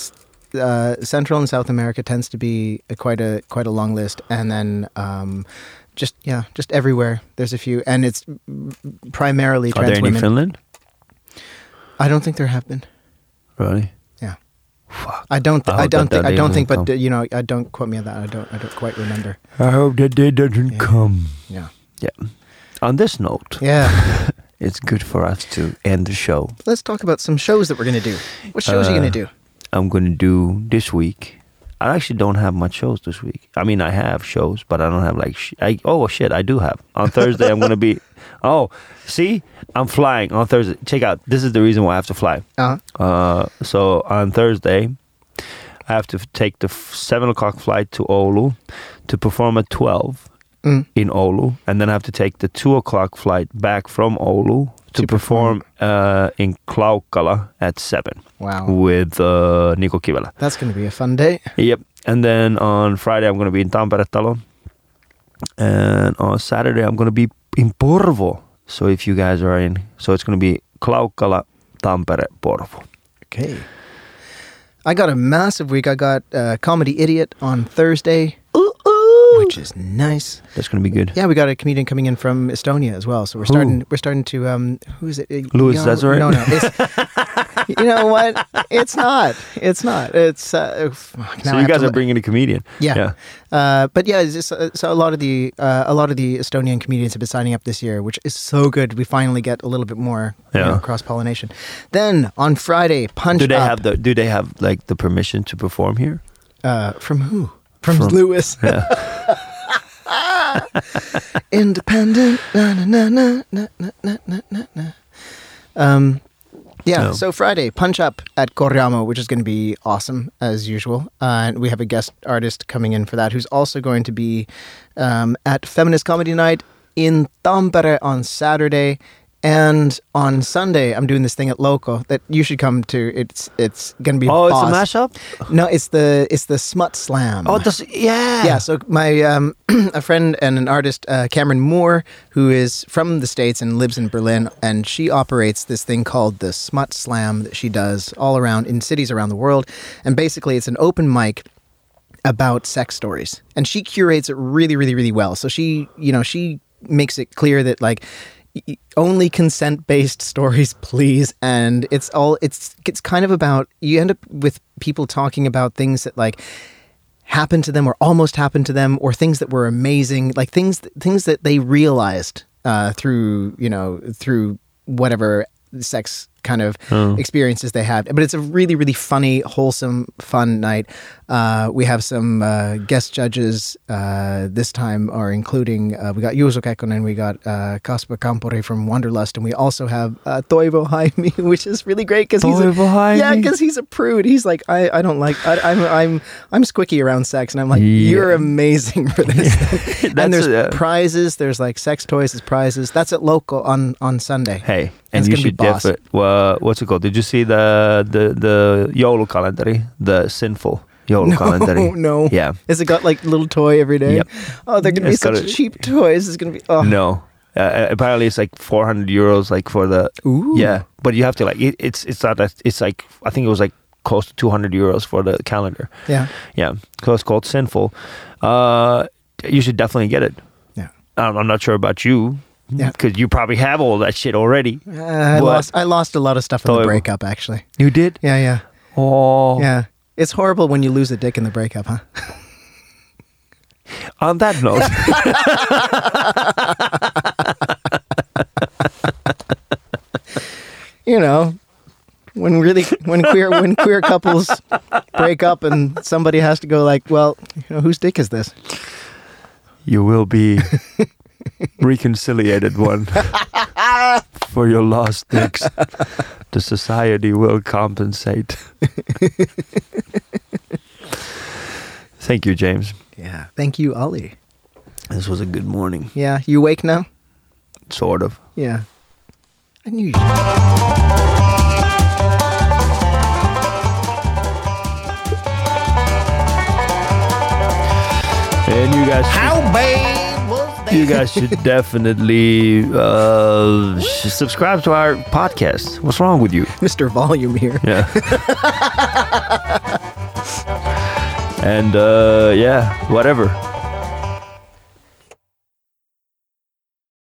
B: uh, Central and South America tends to be a, quite a quite a long list, and then um, just yeah, just everywhere there's a few, and it's primarily
A: Are
B: trans
A: there any in
B: women.
A: Finland?
B: I don't think there have been.
A: Really?
B: Yeah,
A: Fuck.
B: I don't.
A: I
B: I, don't think. I don't think. But
A: come.
B: uh, you know, I don't quote me on that. I don't. I don't quite remember.
A: I hope that day doesn't
B: Yeah.
A: come.
B: Yeah.
A: Yeah. On this note,
B: Yeah.
A: it's good for us to end the show.
B: Let's talk about some shows that we're gonna do. What shows are you
A: Uh,
B: gonna do?
A: I'm going to do this week. I actually don't have much shows this week. I mean, I have shows, but I don't have like. Sh- I, oh shit, I do have. On Thursday, I'm going to be. Oh, see, I'm flying on Thursday. Check out. This is the reason why I have to fly.
B: Uh,
A: Uh, so on Thursday, I have to take the f- seven o'clock flight to Oulu to perform at twelve
B: mm,
A: in Oulu, and then I have to take the two o'clock flight back from Oulu to,
B: To
A: perform uh, in Klaukkala at seven
B: wow,
A: with uh, Niko Kivelä.
B: that's gonna be a fun day.
A: Yep. And then on Friday, I'm going to be in Tampere Talo. And on Saturday, I'm going to be in Porvoo. So if you guys are in, so it's going to be Klaukkala, Tampere, Porvoo.
B: Okay. I got a massive week. I got uh, Comedy Idiot on Thursday, which is nice.
A: That's going to be good.
B: Yeah, we got a comedian coming in from Estonia as well. So we're
A: Who?
B: starting. We're starting to. Um, who is it? Uh,
A: Louis
B: Jan-
A: Cesare?
B: No, no. It's, you know what? It's not. It's not. It's. Uh, fuck,
A: So you guys
B: to
A: are bringing a comedian.
B: Yeah.
A: Yeah.
B: Uh, but yeah, just, uh, so a lot of the uh, a lot of the Estonian comedians have been signing up this year, which is so good. We finally get a little bit more
A: Yeah.
B: cross pollination. Then on Friday, Punch
A: Do they
B: Up.
A: have the Do they have like the permission to perform here?
B: uh, from who? From,
A: From-
B: Lewis.
A: Yeah.
B: Independent. Na, na, na, na, na, na, na, na, na. Um, yeah,
A: No.
B: so Friday, Punch Up at Korjaamo, which is going to be awesome as usual. Uh, and we have a guest artist coming in for that who's also going to be um, at Feminist Comedy Night in Tampere on Saturday. And on Sunday, I'm doing this thing at Loco that you should come to. It's it's gonna be
A: oh, it's a mashup.
B: No, it's the it's the Smut Slam.
A: Oh, yeah.
B: Yeah, so my um, a friend and an artist, uh, Cameron Moore, who is from the states and lives in Berlin, and she operates this thing called the Smut Slam that she does all around in cities around the world, and basically it's an open mic about sex stories, and she curates it really, really, really well. So she, you know, she makes it clear that like only consent based stories please. And it's all it's it's kind of about you end up with people talking about things that like happened to them or almost happened to them or things that were amazing like things things that they realized uh, through you know through whatever sex kind of
A: Oh.
B: experiences they have. But it's a really, really funny, wholesome, fun night. Uh, we have some uh, guest judges uh, this time are including uh, we got Juuso Kekkonen, we got uh, Kasper Kampori from Wanderlust, and we also have uh, Toivo Haimi, which is really great because he's a, yeah, because he's a prude. He's like I, I don't like I, I'm I'm I'm squicky around sex, and I'm like
A: Yeah.
B: you're amazing for this. and there's
A: a-
B: prizes. There's like sex toys as prizes. That's at local on on Sunday.
A: Hey,
B: And
A: and
B: it's
A: you should
B: boss.
A: def it. What's it called? Did you see the the the YOLO calendar? the sinful joulukalenteri?
B: No, no.
A: Yeah.
B: Has it got like little toy every day?
A: Yep.
B: Oh, they're gonna be such
A: a-
B: cheap toys. It's gonna be oh
A: No. Uh, apparently, it's like 400 euros, like for the
B: Ooh.
A: yeah. But you have to like it, it's it's not that it's like I think it was like close to 200 euros for the calendar.
B: yeah
A: Yeah, so it's called Sinful. Uh, you should definitely get it.
B: yeah.
A: Um, I'm not sure about you.
B: Yeah.
A: Because you probably have all that shit already.
B: Uh, I lost I lost a lot of stuff in the breakup actually.
A: You did?
B: Yeah, yeah,
A: Oh.
B: yeah. It's horrible when you lose a dick in the breakup, huh?
A: On that note,
B: you know, when really when queer when queer couples break up and somebody has to go like, well, you know, whose dick is this?
A: you will be reconciliated one for your lost dicks. The society will compensate. Thank you, James.
B: Yeah. Thank you, Ollie.
A: This was a good morning,
B: Yeah, you awake now?
A: sort of.
B: Yeah. I knew you.
A: And you guys, How
B: bad was
A: you guys should definitely uh, subscribe to our podcast. What's wrong with you?
B: Mr. Volume here.
A: Yeah. and uh, yeah, whatever.